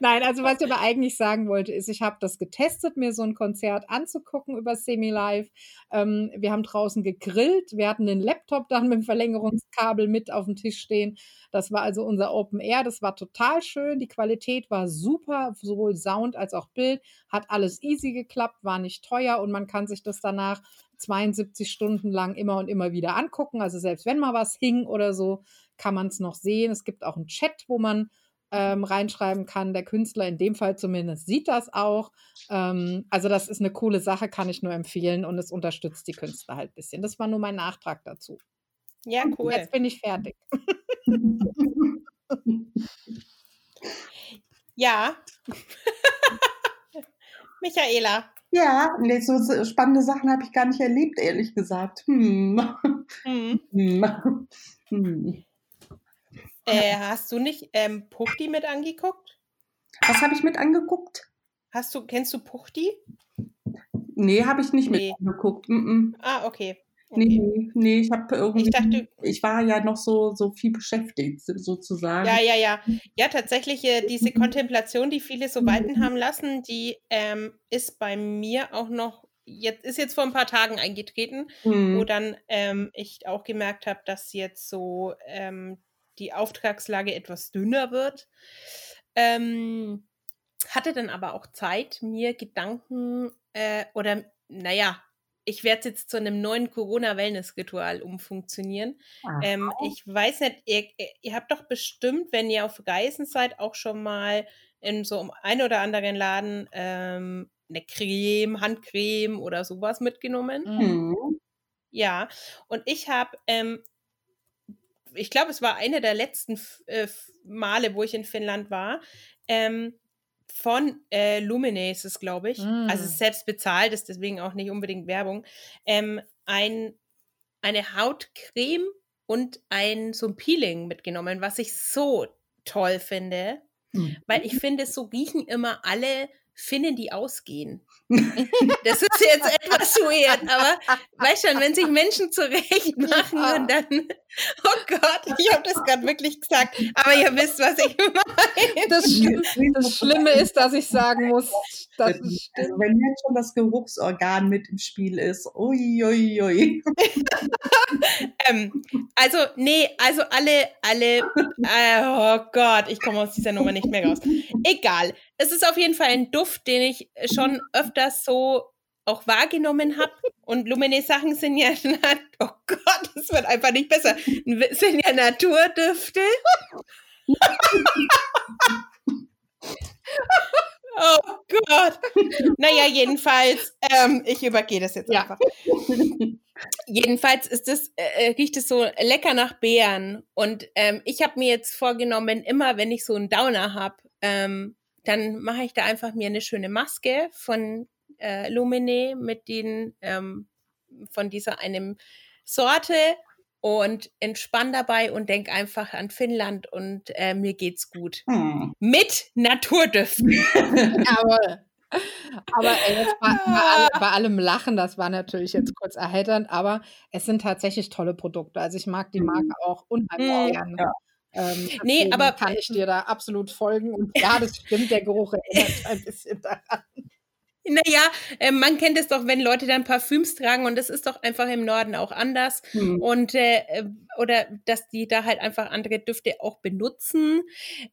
Nein, also was ich aber eigentlich sagen wollte, ist, ich habe das getestet, mir so ein Konzert anzugucken über Semi-Live. Ähm, wir haben draußen gegrillt, wir hatten den Laptop dann mit dem Verlängerungskabel mit auf dem Tisch stehen. Das war also unser Open Air, das war total schön, die Qualität war super, sowohl Sound als auch Bild, hat alles easy geklappt, war nicht teuer und man kann sich das danach 72 Stunden lang immer und immer wieder angucken. Also selbst wenn mal was hing oder so, kann man es noch sehen. Es gibt auch einen Chat, wo man ähm, reinschreiben kann. Der Künstler in dem Fall zumindest sieht das auch. Ähm, also das ist eine coole Sache, kann ich nur empfehlen und es unterstützt die Künstler halt ein bisschen. Das war nur mein Nachtrag dazu. Ja, cool. Jetzt bin ich fertig. ja. Michaela. Ja, nee, so spannende Sachen habe ich gar nicht erlebt, ehrlich gesagt. Hm. Hm. Hm. Äh, hast du nicht ähm, Puchti mit angeguckt? Was habe ich mit angeguckt? Hast du, kennst du Puchti? Nee, habe ich nicht nee. mit angeguckt. Mm -mm. Ah, okay. Okay. Nee, nee, ich habe irgendwie, ich, dachte, ich war ja noch so, so viel beschäftigt, sozusagen. Ja, ja, ja. Ja, tatsächlich, äh, diese Kontemplation, die viele so walten haben lassen, die ähm, ist bei mir auch noch, jetzt ist jetzt vor ein paar Tagen eingetreten, mhm. wo dann ähm, ich auch gemerkt habe, dass jetzt so ähm, die Auftragslage etwas dünner wird. Ähm, hatte dann aber auch Zeit, mir Gedanken äh, oder, naja, ich werde jetzt zu einem neuen Corona-Wellness-Ritual umfunktionieren. Ähm, ich weiß nicht, ihr, ihr, habt doch bestimmt, wenn ihr auf Reisen seid, auch schon mal in so einem ein oder anderen Laden ähm, eine Creme, Handcreme oder sowas mitgenommen. Mhm. Ja, und ich habe ähm, ich glaube, es war eine der letzten äh, Male, wo ich in Finnland war, ähm, von äh, Lumine ist es, glaube ich. Mm. Also selbst bezahlt ist deswegen auch nicht unbedingt Werbung. Ähm, ein, eine Hautcreme und ein so ein Peeling mitgenommen, was ich so toll finde. Mm. Weil ich finde, so riechen immer alle Finnen, die ausgehen. Das ist jetzt etwas weird, aber weißt schon, wenn sich Menschen zurecht machen und dann, oh Gott, ich habe das gerade wirklich gesagt, aber ihr wisst, was ich meine. Das, das Schlimme ist, dass ich sagen muss, dass also wenn jetzt schon das Geruchsorgan mit im Spiel ist, uiuiui. Ui, ui. ähm, also, nee, also alle, alle, äh, oh Gott, ich komme aus dieser Nummer nicht mehr raus. Egal, es ist auf jeden Fall ein Duft, den ich schon öfters so auch wahrgenommen habe. Und Lumine-Sachen sind ja, oh Gott, das wird einfach nicht besser, sind ja Naturdüfte. oh Gott. Naja, jedenfalls, ähm, ich übergehe das jetzt ja. einfach. Jedenfalls ist es, äh, äh, riecht es so lecker nach Beeren. Und ähm, ich habe mir jetzt vorgenommen, immer wenn ich so einen Downer habe, ähm, dann mache ich da einfach mir eine schöne Maske von äh, Lumine mit den ähm, von dieser einem Sorte und entspann dabei und denk einfach an Finnland und äh, mir geht's gut. Hm. Mit Naturdüften. Jawohl. Aber ey, jetzt bei, bei, alle, bei, allem Lachen, das war natürlich jetzt kurz erheiternd, aber es sind tatsächlich tolle Produkte. Also ich mag die Marke auch unheimlich hm. gerne. Ja. Ähm, nee, aber kann ich dir da absolut folgen. Und ja, das stimmt, der Geruch erinnert ein bisschen daran. Naja, äh, man kennt es doch, wenn Leute dann Parfüms tragen und das ist doch einfach im Norden auch anders. Hm. Und äh, äh, oder dass die da halt einfach andere Düfte auch benutzen.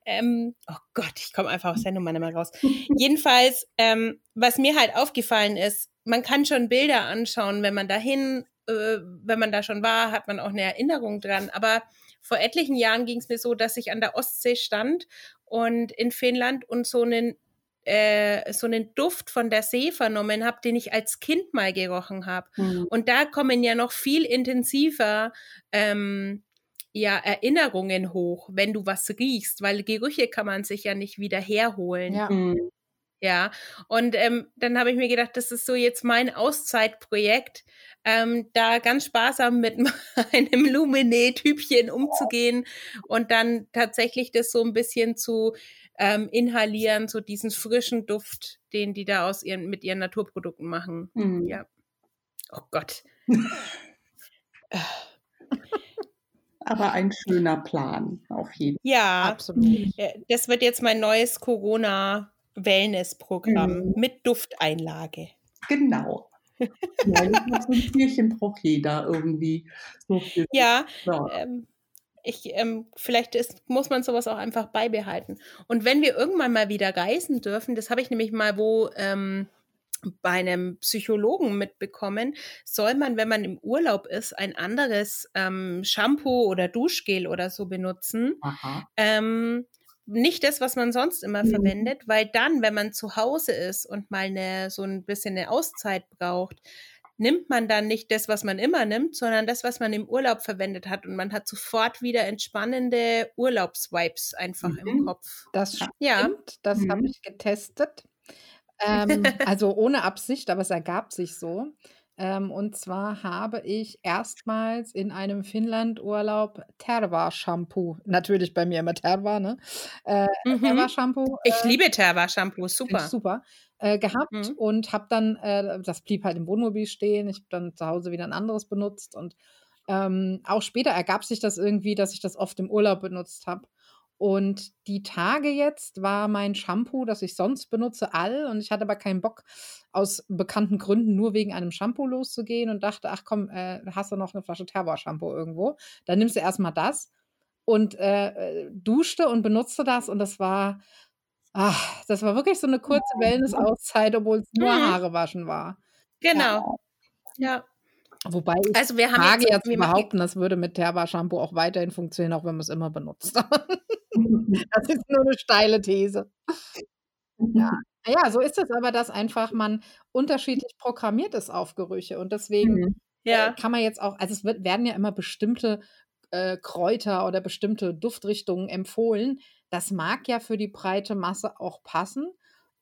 Ähm, oh Gott, ich komme einfach aus der Nummer nicht mehr raus. Jedenfalls, ähm, was mir halt aufgefallen ist, man kann schon Bilder anschauen, wenn man dahin, äh, wenn man da schon war, hat man auch eine Erinnerung dran. Aber vor etlichen Jahren ging es mir so, dass ich an der Ostsee stand und in Finnland und so einen äh, so einen Duft von der See vernommen habe, den ich als Kind mal gerochen habe. Mhm. Und da kommen ja noch viel intensiver ähm, ja, Erinnerungen hoch, wenn du was riechst, weil Gerüche kann man sich ja nicht wieder herholen. Ja. Mhm. Ja, und ähm, dann habe ich mir gedacht, das ist so jetzt mein Auszeitprojekt, ähm, da ganz sparsam mit meinem Lumine-Typchen umzugehen und dann tatsächlich das so ein bisschen zu ähm, inhalieren, so diesen frischen Duft, den die da aus ihren, mit ihren Naturprodukten machen. Mhm. Ja. Oh Gott. Aber ein schöner Plan, auf jeden Fall. Ja, absolut. Das wird jetzt mein neues Corona-Wellness-Programm mhm. mit Dufteinlage. Genau. ja, so ein braucht jeder irgendwie. So ja, ja. Ähm, ich, ähm, vielleicht ist, muss man sowas auch einfach beibehalten. Und wenn wir irgendwann mal wieder reisen dürfen, das habe ich nämlich mal wo ähm, bei einem Psychologen mitbekommen, soll man, wenn man im Urlaub ist, ein anderes ähm, Shampoo oder Duschgel oder so benutzen. Nicht das, was man sonst immer mhm. verwendet, weil dann, wenn man zu Hause ist und mal eine, so ein bisschen eine Auszeit braucht, nimmt man dann nicht das, was man immer nimmt, sondern das, was man im Urlaub verwendet hat. Und man hat sofort wieder entspannende Urlaubsvibes einfach mhm. im Kopf. Das stimmt. Ja. Das mhm. habe ich getestet. Ähm, also ohne Absicht, aber es ergab sich so. Ähm, und zwar habe ich erstmals in einem Finnland-Urlaub Terva-Shampoo, natürlich bei mir immer Terva, ne? Äh, mhm. Terva-Shampoo. Äh, ich liebe Terva-Shampoo, super. Super. Äh, gehabt mhm. und habe dann, äh, das blieb halt im Wohnmobil stehen. Ich habe dann zu Hause wieder ein anderes benutzt und ähm, auch später ergab sich das irgendwie, dass ich das oft im Urlaub benutzt habe. Und die Tage jetzt war mein Shampoo, das ich sonst benutze, all. Und ich hatte aber keinen Bock, aus bekannten Gründen nur wegen einem Shampoo loszugehen und dachte, ach komm, äh, hast du noch eine Flasche Terror-Shampoo irgendwo? Dann nimmst du erstmal das und äh, äh, duschte und benutzte das. Und das war, ach, das war wirklich so eine kurze Wellness-Auszeit, obwohl es nur mhm. Haare waschen war. Genau. Ja. Wobei ich also wir haben wage jetzt, jetzt behaupten, das würde mit Terba-Shampoo auch weiterhin funktionieren, auch wenn man es immer benutzt. das ist nur eine steile These. Ja. ja, so ist es aber, dass einfach man unterschiedlich programmiert ist auf Gerüche und deswegen mhm. Äh, ja. kann man jetzt auch, also es wird, werden ja immer bestimmte äh, Kräuter oder bestimmte Duftrichtungen empfohlen. Das mag ja für die breite Masse auch passen,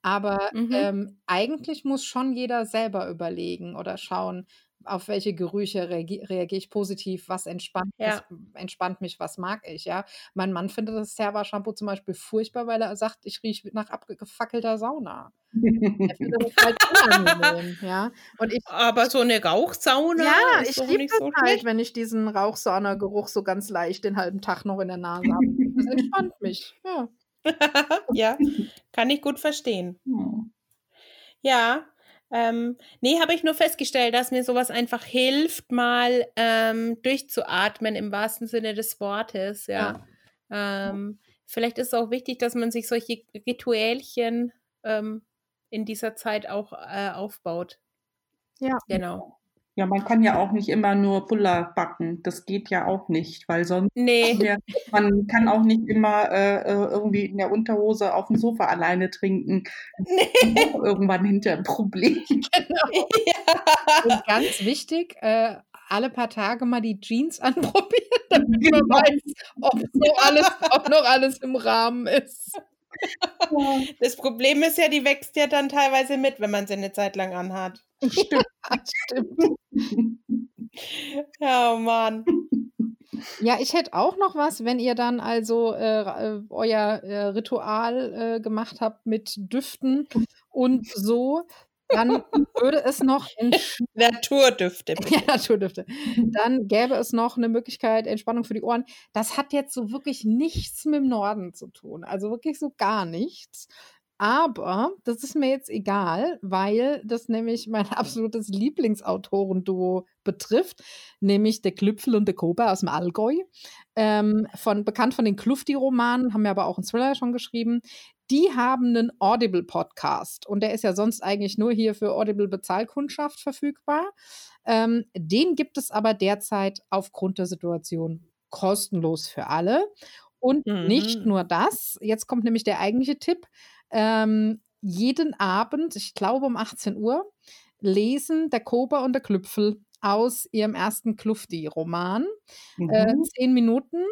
aber mhm. ähm, eigentlich muss schon jeder selber überlegen oder schauen, auf welche Gerüche reagiere reagier ich positiv, was entspannt, ja. mich, entspannt mich, was mag ich, ja. Mein Mann findet das Serva-Shampoo zum Beispiel furchtbar, weil er sagt, ich rieche nach abgefackelter Sauna. er findet das halt unangenehm, ja. Und ich, Aber so eine Rauchsauna Ja, ich liebe das so halt, wenn ich diesen Rauchsauna-Geruch so ganz leicht den halben Tag noch in der Nase habe. Das entspannt mich, ja. ja, kann ich gut verstehen. Ja, ähm, nee, habe ich nur festgestellt, dass mir sowas einfach hilft, mal ähm, durchzuatmen im wahrsten Sinne des Wortes, ja. ja. Ähm, vielleicht ist es auch wichtig, dass man sich solche Rituälchen ähm, in dieser Zeit auch äh, aufbaut. Ja. Genau. Ja, man kann ja auch nicht immer nur Buller backen. Das geht ja auch nicht, weil sonst nee. Der, man kann auch nicht immer äh, äh, irgendwie in der Unterhose auf dem Sofa alleine trinken. Nee. Irgendwann hinter ein Problem. Genau. Ja. Und ganz wichtig, äh, alle paar Tage mal die Jeans anprobieren, damit genau. man weiß, ob so alles, ob noch alles im Rahmen ist. Das Problem ist ja, die wächst ja dann teilweise mit, wenn man sie eine Zeit lang anhat. Stimmt, stimmt. oh Mann. Ja, ich hätte auch noch was, wenn ihr dann also äh, äh euer äh, Ritual äh, gemacht habt mit Düften und so dann würde es noch Naturdüfte. Ja, Naturdüfte. Dann gäbe es noch eine Möglichkeit, Entspannung für die Ohren. Das hat jetzt so wirklich nichts mit dem Norden zu tun. Also wirklich so gar nichts. Aber das ist mir jetzt egal, weil das nämlich mein absolutes Lieblingsautorenduo betrifft, nämlich der Klüpfel und der Koba aus dem Allgäu. Ähm, von, bekannt von den Klufti-Romanen, haben wir aber auch einen Thriller schon geschrieben. Die haben einen Audible-Podcast und der ist ja sonst eigentlich nur hier für Audible-Bezahlkundschaft verfügbar. Ähm, den gibt es aber derzeit aufgrund der Situation kostenlos für alle. Und mhm. nicht nur das, jetzt kommt nämlich der eigentliche Tipp. Ähm, jeden Abend, ich glaube um 18 Uhr, lesen der Kober und der Klüpfel aus ihrem ersten Klufti-Roman. Äh, mhm. Äh, zehn Minuten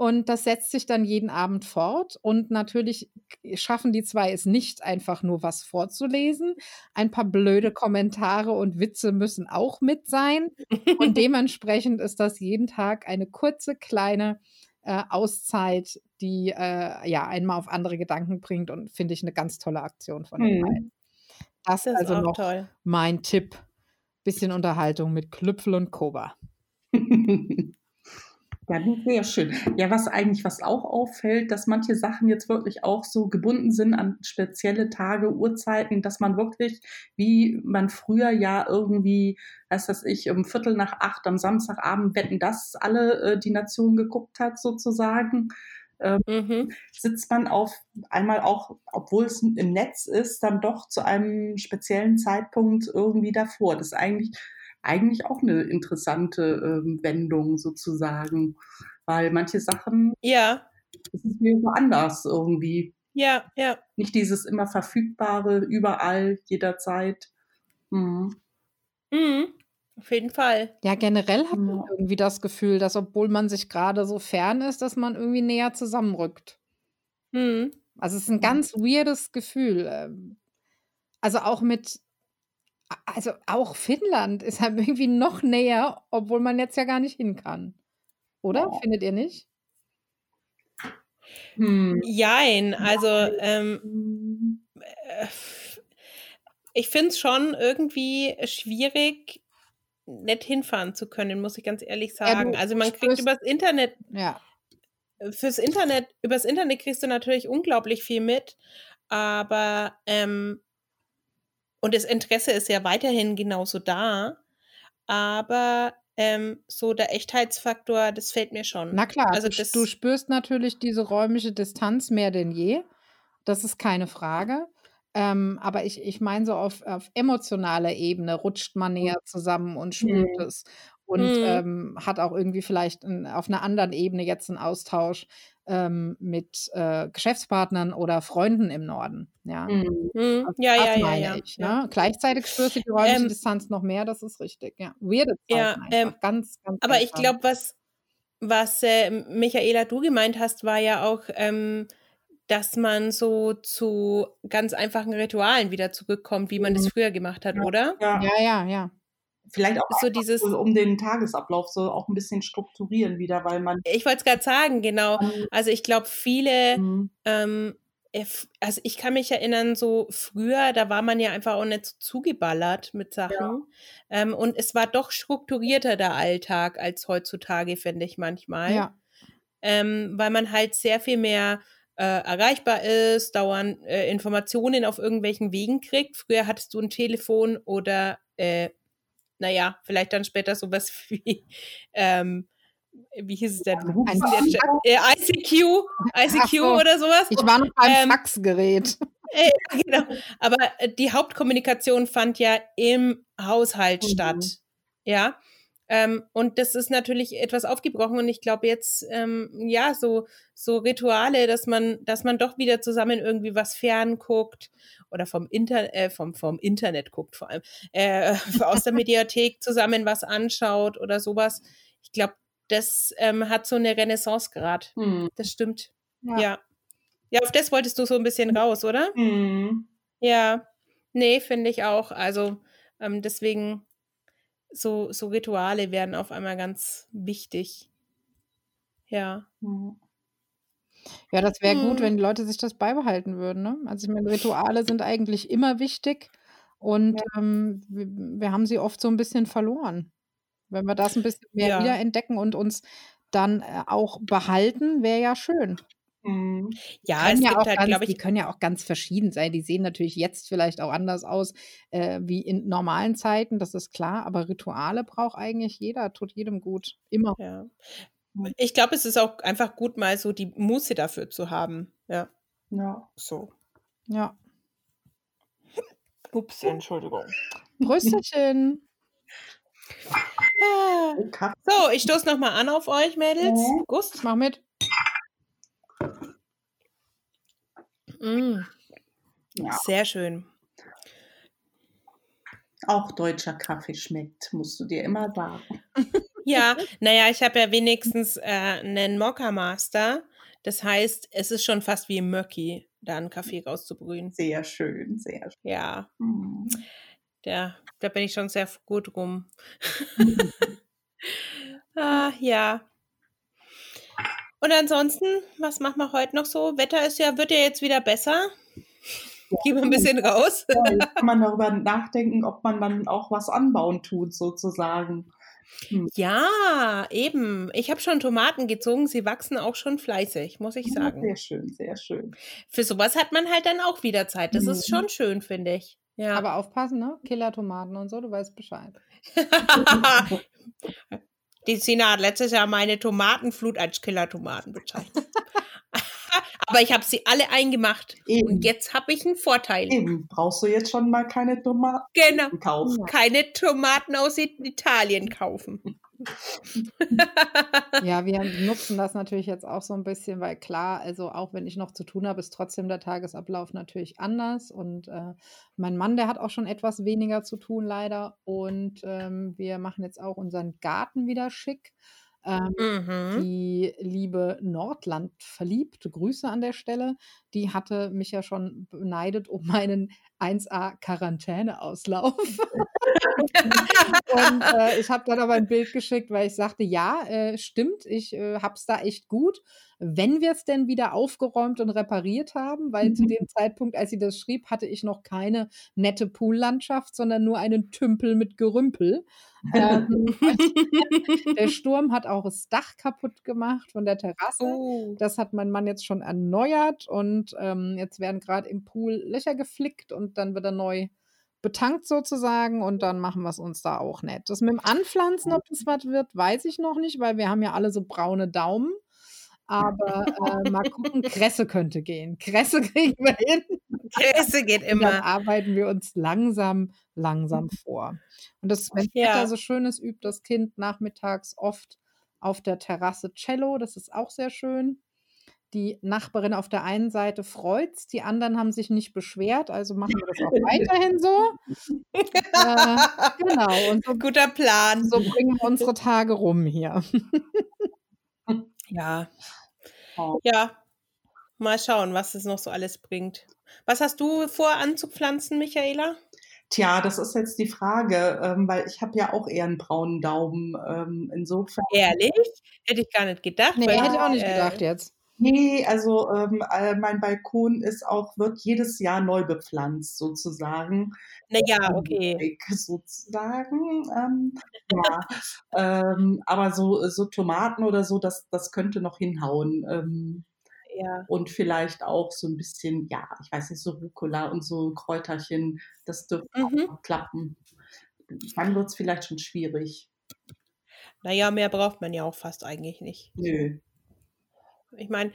und das setzt sich dann jeden Abend fort. Und natürlich schaffen die zwei es nicht, einfach nur was vorzulesen. Ein paar blöde Kommentare und Witze müssen auch mit sein. Und dementsprechend ist das jeden Tag eine kurze, kleine äh, Auszeit, die äh, ja einmal auf andere Gedanken bringt und finde ich eine ganz tolle Aktion von den mhm. beiden. Das, das ist also noch toll. mein Tipp. Bisschen Unterhaltung mit Klüpfel und Koba. Ja, sehr schön. Ja, was eigentlich, was auch auffällt, dass manche Sachen jetzt wirklich auch so gebunden sind an spezielle Tage, Uhrzeiten, dass man wirklich, wie man früher ja irgendwie, weiß das ich, um Viertel nach acht am Samstagabend wetten, dass alle äh, die Nation geguckt hat, sozusagen. ähm, mhm. sitzt man auf einmal auch, obwohl es im Netz ist, dann doch zu einem speziellen Zeitpunkt irgendwie davor. Das ist eigentlich, eigentlich auch eine interessante ähm, Wendung sozusagen, weil manche Sachen, ja, es ist mir woanders irgendwie. Ja, ja. Nicht dieses immer verfügbare, überall, jederzeit. Mhm. Mhm. Auf jeden Fall. Ja, generell hat man irgendwie das Gefühl, dass obwohl man sich gerade so fern ist, dass man irgendwie näher zusammenrückt. Mhm. Also es ist ein ganz weirdes Gefühl. Ähm. Also auch mit, also auch Finnland ist halt irgendwie noch näher, obwohl man jetzt ja gar nicht hin kann. Oder? Ja. Findet ihr nicht? Hm. Jein, also ähm, äh, ich finde es schon irgendwie schwierig, nicht hinfahren zu können, muss ich ganz ehrlich sagen. Ja, also man kriegt übers Internet, ja. fürs Internet, übers Internet kriegst du natürlich unglaublich viel mit, aber ähm, und das Interesse ist ja weiterhin genauso da, aber ähm, so der Echtheitsfaktor, das fällt mir schon. Na klar, also das, du spürst natürlich diese räumliche Distanz mehr denn je. Das ist keine Frage. Ähm, aber ich, ich meine, so auf, auf emotionaler Ebene rutscht man näher zusammen und spürt mhm. es und mhm. ähm, hat auch irgendwie vielleicht ein, auf einer anderen Ebene jetzt einen Austausch ähm, mit äh, Geschäftspartnern oder Freunden im Norden. Ja, mhm. mhm. also ja, ja, ja, ja, ich, ja. Ne? Gleichzeitig spürst du die räumliche ähm, Distanz noch mehr, das ist richtig. Ja, weirde ja, ähm, ganz, ganz. Aber ich glaube, was, was äh, Michaela, du gemeint hast, war ja auch, ähm, dass man so zu ganz einfachen Ritualen wieder zurückkommt, wie man das mhm. früher gemacht hat, ja. oder? Ja, ja, ja. ja. Vielleicht auch so dieses, um den Tagesablauf so auch ein bisschen strukturieren wieder, weil man. Ich wollte es gerade sagen, genau. Also ich glaube, viele, mhm. ähm, also ich kann mich erinnern, so früher, da war man ja einfach auch nicht so zugeballert mit Sachen. Ja. Ähm, und es war doch strukturierter der Alltag als heutzutage, finde ich manchmal. Ja. Ähm, weil man halt sehr viel mehr äh, erreichbar ist, dauernd äh, Informationen auf irgendwelchen Wegen kriegt. Früher hattest du ein Telefon oder äh, naja, vielleicht dann später sowas wie, ähm, wie hieß es denn? Äh, ICQ, ICQ so, oder sowas. Ich war noch beim ähm, Faxgerät. Äh, genau. Aber äh, die Hauptkommunikation fand ja im Haushalt mhm. statt. Ja. Ähm, und das ist natürlich etwas aufgebrochen und ich glaube jetzt, ähm, ja, so, so Rituale, dass man, dass man doch wieder zusammen irgendwie was fern guckt oder vom, Inter äh, vom, vom Internet guckt vor allem, äh, aus der Mediathek zusammen was anschaut oder sowas. Ich glaube, das ähm, hat so eine Renaissance gerade. Hm. Das stimmt. Ja. ja. ja. auf das wolltest du so ein bisschen raus, oder? Hm. Ja. Nee, finde ich auch. Also ähm, deswegen so, so Rituale werden auf einmal ganz wichtig. Ja. Ja, das wäre gut, hm. wenn die Leute sich das beibehalten würden. Ne? Also ich meine, Rituale sind eigentlich immer wichtig und ja. ähm, wir, wir, haben sie oft so ein bisschen verloren. Wenn wir das ein bisschen mehr ja. wiederentdecken und uns dann äh, auch behalten, wäre ja schön. Mhm. Ja, es ja gibt halt, ganz, glaube ich. Die können ja auch ganz verschieden sein. Die sehen natürlich jetzt vielleicht auch anders aus äh, wie in normalen Zeiten, das ist klar. Aber Rituale braucht eigentlich jeder, tut jedem gut. Immer. Ja. Ich glaube, es ist auch einfach gut, mal so die Muße dafür zu haben. Ja. Ja. So. Ja. Ups, Entschuldigung. Prösterchen. Ah. So, ich stoße nochmal an auf euch, Mädels. Mhm. Gust, mach mit. Mm. Ja. Sehr schön. Auch deutscher Kaffee schmeckt, musst du dir immer sagen. Ja, naja, ich habe ja wenigstens äh, einen Mokka Master. Das heißt, es ist schon fast wie Möcki, da einen Kaffee rauszubrühen. Sehr schön, sehr schön. Ja. Mhm. Ja, da bin ich schon sehr gut rum. ah, ja. Und ansonsten, was machen wir heute noch so? Wetter ist ja, wird ja jetzt wieder besser. Ja. Gehen wir ein bisschen raus. Ja, jetzt kann man darüber nachdenken, ob man dann auch was anbauen tut, sozusagen. Hm. Ja, eben. Ich habe schon Tomaten gezogen. Sie wachsen auch schon fleißig, muss ich sagen. Ja, sehr schön, sehr schön. Für sowas hat man halt dann auch wieder Zeit. Das mhm. ist schon schön, finde ich. Ja. Aber aufpassen, ne? Killer-Tomaten und so, du weißt Bescheid. Die Sina hat letztes Jahr meine Tomatenflut als Killer-Tomaten bezeichnet. Aber ich habe sie alle eingemacht. Eben. Und jetzt habe ich einen Vorteil. Eben, brauchst du jetzt schon mal keine Tomaten Genau. kaufen. Keine Tomaten aus Italien kaufen. Ja, wir nutzen das natürlich jetzt auch so ein bisschen, weil klar, also auch wenn ich noch zu tun habe, ist trotzdem der Tagesablauf natürlich anders. Und äh, mein Mann, der hat auch schon etwas weniger zu tun, leider. Und ähm, wir machen jetzt auch unseren Garten wieder schick. Ähm, Mhm. die liebe Nordland verliebt, Grüße an der Stelle, die hatte mich ja schon beneidet um meinen 1A Quarantäneauslauf. Und äh, ich habe dann aber ein Bild geschickt, weil ich sagte, ja, äh, stimmt, ich äh, habe es da echt gut. Wenn wir es denn wieder aufgeräumt und repariert haben, weil zu Mhm. dem Zeitpunkt, als sie das schrieb, hatte ich noch keine nette Poollandschaft, sondern nur einen Tümpel mit Gerümpel. Ähm, der Sturm hat auch das Dach kaputt gemacht von der Terrasse. Oh. Das hat mein Mann jetzt schon erneuert und ähm, jetzt werden gerade im Pool Löcher geflickt und dann wird er neu betankt sozusagen und dann machen wir es uns da auch nett. Das mit dem Anpflanzen, ob das was wird, weiß ich noch nicht, weil wir haben ja alle so braune Daumen. Aber äh, mal gucken, Kresse könnte gehen. Kresse kriegen wir hin. Käse geht Und dann immer. arbeiten wir uns langsam, langsam vor. Und das, wenn Ja. Wetter so schön ist, übt das Kind nachmittags oft auf der Terrasse Cello. Das ist auch sehr schön. Die Nachbarin auf der einen Seite freut's, die anderen haben sich nicht beschwert, also machen wir das auch weiterhin so. Äh, genau, und so, Guter Plan. so bringen wir unsere Tage rum hier. Ja. Ja. Mal schauen, was es noch so alles bringt. Was hast du vor anzupflanzen, Michaela? Tja, das ist jetzt die Frage, ähm, weil ich habe ja auch eher einen braunen Daumen. Ähm, insofern. Ehrlich? Hätte ich gar nicht gedacht. Nee, weil, hätte ich auch nicht äh, gedacht jetzt. Nee, also ähm, äh, mein Balkon ist auch, wird jedes Jahr neu bepflanzt, sozusagen. Naja, okay. Weg, sozusagen. Ähm, ja, ähm, aber so, so Tomaten oder so, das, das könnte noch hinhauen. Ähm, Ja. und vielleicht auch so ein bisschen, ja, ich weiß nicht, so Rucola und so Kräuterchen, das dürfte Mhm. auch noch klappen. Dann wird es vielleicht schon schwierig. Naja, mehr braucht man ja auch fast eigentlich nicht. Nö. Ich meine,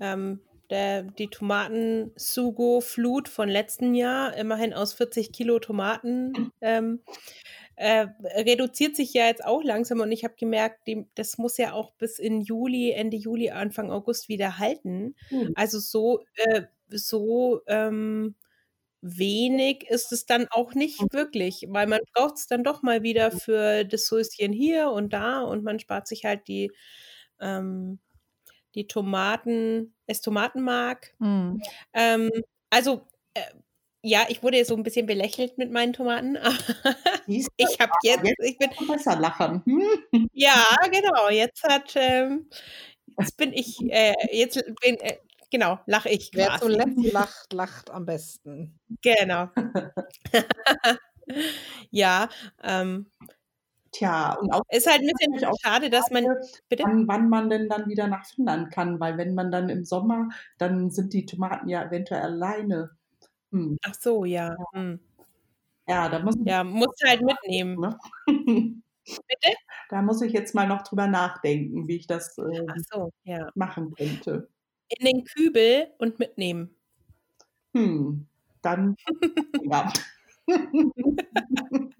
ähm, der, die Tomaten-Sugo-Flut von letzten Jahr, immerhin aus 40 Kilo Tomaten, ähm, äh, reduziert sich ja jetzt auch langsam und ich habe gemerkt, die, das muss ja auch bis in Juli, Ende Juli, Anfang August wieder halten. Hm. Also so, äh, so ähm, wenig ist es dann auch nicht wirklich, weil man braucht es dann doch mal wieder für das Söschen hier und da und man spart sich halt die, ähm, die Tomaten, das Tomatenmark. Hm. Ähm, also, äh, ja, ich wurde so ein bisschen belächelt mit meinen Tomaten. Ich habe jetzt, ich bin, besser lachen. Hm? ja, genau, jetzt hat, ähm, jetzt bin ich, äh, jetzt bin, äh, genau, lache ich Wer quasi. zuletzt lacht, lacht am besten. Genau. ja, ähm, Tja, und auch ist halt ein bisschen auch schade, dass man, bitte? wann, wann man denn dann wieder nach Finnland kann, weil wenn man dann im Sommer, dann sind die Tomaten ja eventuell alleine. Hm. Ach so, ja. Hm. Ja, da muss Ja, musst halt mitnehmen. Ne? Bitte? Da muss ich jetzt mal noch drüber nachdenken, wie ich das äh, so, ja. machen könnte. In den Kübel und mitnehmen. Hm, dann ja.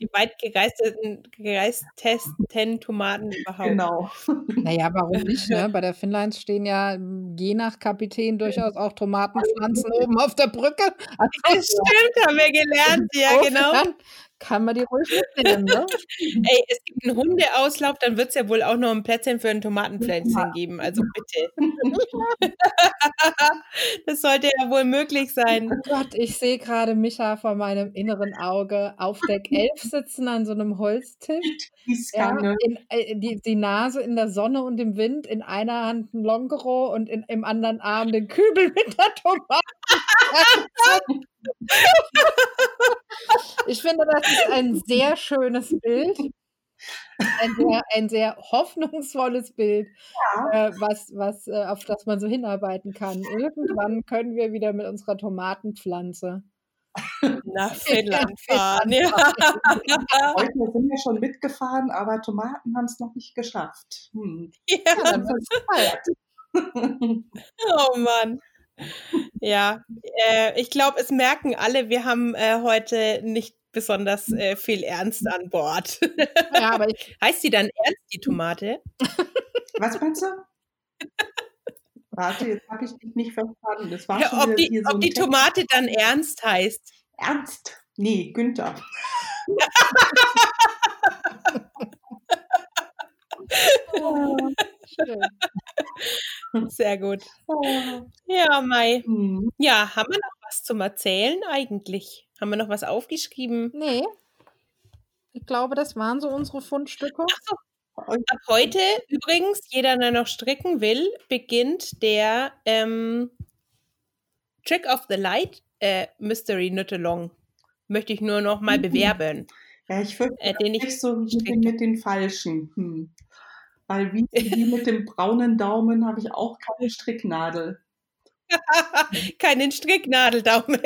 Die weit gereisten, gereistesten Tomaten überhaupt. genau. Naja, warum nicht? Ne? Bei der Finnlines stehen ja m, je nach Kapitän durchaus auch Tomatenpflanzen oben auf der Brücke. Also Das stimmt, haben wir gelernt. Ja, genau. Kann man die ruhig mitnehmen. Ne? Ey, es gibt einen Hundeauslauf, dann wird es ja wohl auch noch ein Plätzchen für ein Tomatenpflänzchen geben. Also bitte. das sollte ja wohl möglich sein. Oh Gott, ich sehe gerade Micha vor meinem inneren Auge auf Deck 11 sitzen an so einem Holztisch. Ja, Gießkanne. in, äh, die, die Nase in der Sonne und im Wind, in einer Hand ein Longero und in, im anderen Arm den Kübel mit der Tomate. ich finde, das ist ein sehr schönes Bild. Ein sehr, ein sehr hoffnungsvolles Bild, äh, was, was, äh, auf das man so hinarbeiten kann. Irgendwann können wir wieder mit unserer Tomatenpflanze. Nach Finnland fahren. Ja. Heute sind wir schon mitgefahren, aber Tomaten haben es noch nicht geschafft. Hm. Ja, ja. oh Mann. Ja, äh, ich glaube, es merken alle, wir haben äh, heute nicht besonders äh, viel Ernst an Bord. Ja, aber ich heißt sie dann Ernst, die Tomate? Was meinst du? Warte, jetzt habe ich dich nicht verstanden. Das war ja, schon ob die, so ob die Tomate dann Ernst heißt. Ernst? Nee, Günther. Sehr gut. Ja, Mai. Mhm. Ja, haben wir noch was zum Erzählen eigentlich? Haben wir noch was aufgeschrieben? Nee. Ich glaube, das waren so unsere Fundstücke. Ach so. Ab heute übrigens, jeder, der noch stricken will, beginnt der ähm, Trick of the Light äh, Mystery Knit-Along. Möchte ich nur noch mal mhm. bewerben. Ja, ich fürchte, äh, den ich so mit den, mit den falschen. Hm. Weil wie, wie mit dem braunen Daumen habe ich auch keine Stricknadel. Keinen Stricknadeldaumen.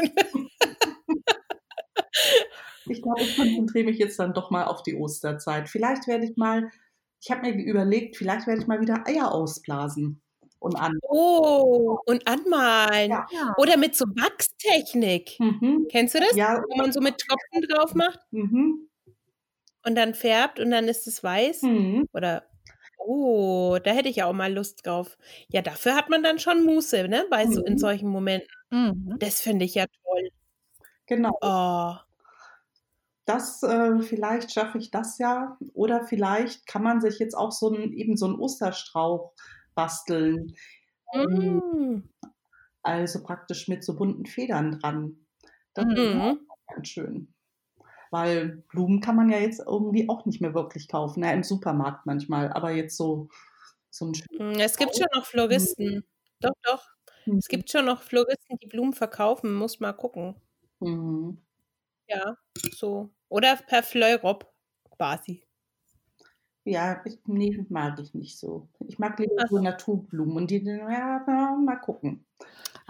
ich glaube, ich konzentriere mich jetzt dann doch mal auf die Osterzeit. Vielleicht werde ich mal, ich habe mir überlegt, vielleicht werde ich mal wieder Eier ausblasen und an. Oh, und anmalen. Ja. Oder mit so Wachstechnik. Mhm. Kennst du das? Ja. Wo man so mit Tropfen drauf macht? Mhm. Und dann färbt und dann ist es weiß. Mhm. Oder Oh, da hätte ich ja auch mal Lust drauf. Ja, dafür hat man dann schon Muße, ne? Bei so in mhm. solchen Momenten. Mhm. Das finde ich ja toll. Genau. Oh. Das, äh, vielleicht schaffe ich das ja. Oder vielleicht kann man sich jetzt auch so ein, eben so einen Osterstrauch basteln. Mm. Also praktisch mit so bunten Federn dran. Das mhm. ist auch ganz schön. Weil Blumen kann man ja jetzt irgendwie auch nicht mehr wirklich kaufen. Ja, im Supermarkt manchmal, aber jetzt so, so ein. Hm, es gibt schon noch Floristen. Mhm. Doch, doch. Mhm. Es gibt schon noch Floristen, die Blumen verkaufen. Muss mal gucken. Mhm. Ja, so. Oder per Fleurop quasi. Ja, ich, nee, mag ich nicht so. Ich mag lieber so Naturblumen und die, ja, mal gucken.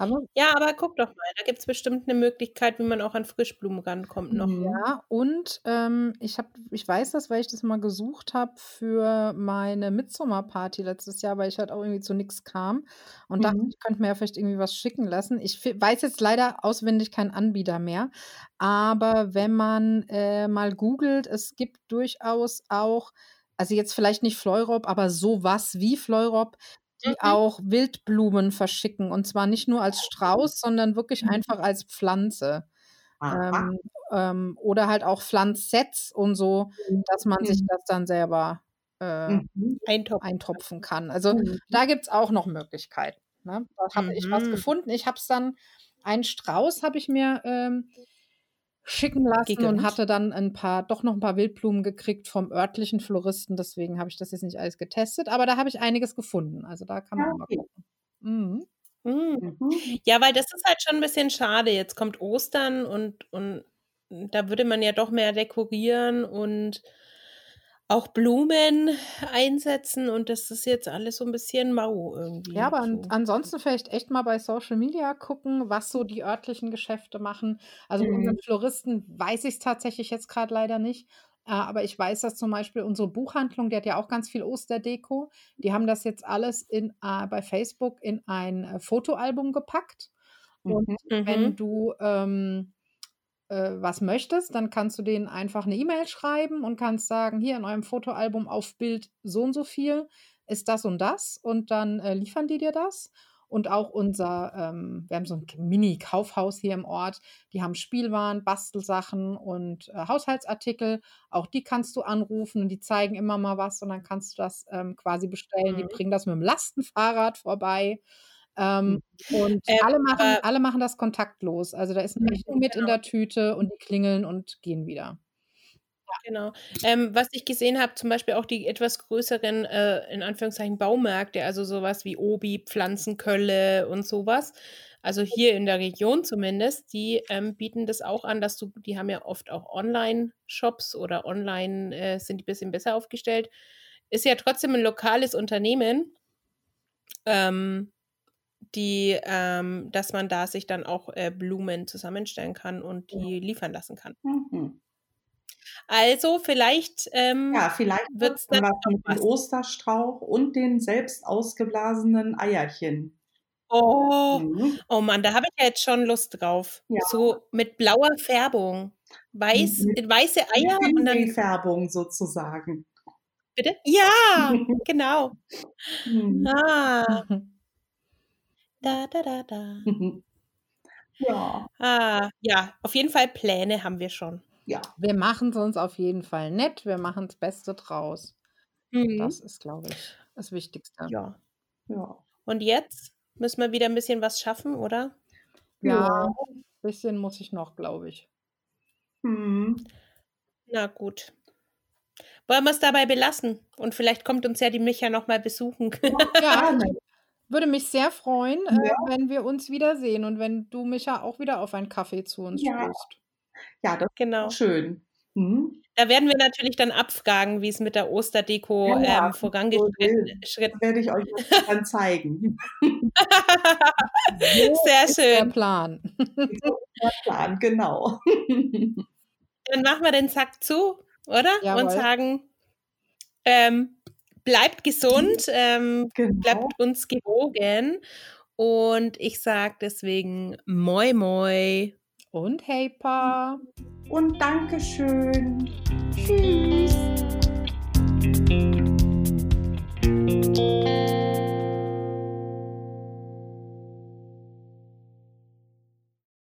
Aber Ja, aber guck doch mal, da gibt es bestimmt eine Möglichkeit, wie man auch an Frischblumen rankommt noch. Ja, und ähm, ich habe, ich weiß das, weil ich das mal gesucht habe für meine Mitsommerparty letztes Jahr, weil ich halt auch irgendwie zu nichts kam und dachte, mhm. ich könnte mir ja vielleicht irgendwie was schicken lassen. Ich weiß jetzt leider auswendig keinen Anbieter mehr, aber wenn man äh, mal googelt, es gibt durchaus auch, also jetzt vielleicht nicht Fleurop, aber sowas wie Fleurop, die mhm. auch Wildblumen verschicken und zwar nicht nur als Strauß, sondern wirklich mhm. einfach als Pflanze. Ähm, ähm, oder halt auch Pflanzsets und so, mhm. dass man sich das dann selber äh, mhm. eintopfen kann. Also mhm. da gibt es auch noch Möglichkeiten. Ne? Da habe ich was gefunden. Ich habe es dann, einen Strauß habe ich mir ähm, schicken lassen Gegend. und hatte dann ein paar, doch noch ein paar Wildblumen gekriegt vom örtlichen Floristen. Deswegen habe ich das jetzt nicht alles getestet, aber da habe ich einiges gefunden. Also da kann man ja, okay. mal gucken. Mhm. Mhm. Ja, weil das ist halt schon ein bisschen schade. Jetzt kommt Ostern und, und da würde man ja doch mehr dekorieren und auch Blumen einsetzen und das ist jetzt alles so ein bisschen mau irgendwie. Ja, aber so. ansonsten vielleicht echt mal bei Social Media gucken, was so die örtlichen Geschäfte machen. Also mhm. unseren Floristen weiß ich es tatsächlich jetzt gerade leider nicht. Äh, aber ich weiß, dass zum Beispiel unsere Buchhandlung, die hat ja auch ganz viel Osterdeko, die haben das jetzt alles in, äh, bei Facebook in ein äh, Fotoalbum gepackt. Und mhm. wenn mhm. du ähm, äh, was möchtest, dann kannst du denen einfach eine E-Mail schreiben und kannst sagen, hier in eurem Fotoalbum auf Bild so und so viel ist das und das und dann äh, liefern die dir das. Und auch unser, ähm, wir haben so ein Mini-Kaufhaus hier im Ort, die haben Spielwaren, Bastelsachen und äh, Haushaltsartikel. Auch die kannst du anrufen und die zeigen immer mal was und dann kannst du das ähm, quasi bestellen. Mhm. Die bringen das mit dem Lastenfahrrad vorbei. Ähm, hm. und äh, alle, machen, alle machen das kontaktlos. Also da ist eine Rechnung mit genau. in der Tüte und die klingeln und gehen wieder. Genau. Ähm, was ich gesehen habe, zum Beispiel auch die etwas größeren, äh, in Anführungszeichen, Baumärkte, also sowas wie Obi, Pflanzenkölle und sowas. Also hier in der Region zumindest, die ähm, bieten das auch an, dass du, die haben ja oft auch Online-Shops oder online äh, sind die ein bisschen besser aufgestellt. Ist ja trotzdem ein lokales Unternehmen. Ähm, die, ähm, dass man da sich dann auch äh, Blumen zusammenstellen kann und die ja. liefern lassen kann. Mhm. Also vielleicht ähm, Ja, vielleicht wird es dann was mit dem. Osterstrauch und den selbst ausgeblasenen Eierchen. Oh, Mhm. oh Mann, da habe ich ja jetzt schon Lust drauf. Ja. So mit blauer Färbung. Weiß, Mit- weiße Eier und dann Färbung sozusagen. bitte? Ja, genau. Mhm. Ah, da, da, da, da. Ja, Ah, ja, auf jeden Fall Pläne haben wir schon. ja. Wir machen es uns auf jeden Fall nett. Wir machen das Beste draus. Mhm. Das ist, glaube ich, das Wichtigste. Ja. ja. Und jetzt müssen wir wieder ein bisschen was schaffen, oder? Ja, ein bisschen muss ich noch, glaube ich. Mhm. Na gut. Wollen wir es dabei belassen? Und vielleicht kommt uns ja die Micha noch mal besuchen. Ja. Würde mich sehr freuen, äh, Ja. wenn wir uns wiedersehen und wenn du, Micha, auch wieder auf einen Kaffee zu uns Ja. stößt. Ja, das genau. ist schön. Mhm. Da werden wir natürlich dann abfragen, wie es mit der Osterdeko Ja, ja, ähm, vorangeschritten ist. Das werde ich euch dann zeigen. Sehr Ist der schön. Plan. Der Plan, genau. Dann machen wir den Sack zu, oder? Jawohl. Und sagen, ähm, bleibt gesund, ähm, genau. bleibt uns gewogen. Und ich sage deswegen Moi Moi. Und hey, Pa. Und Dankeschön. Tschüss.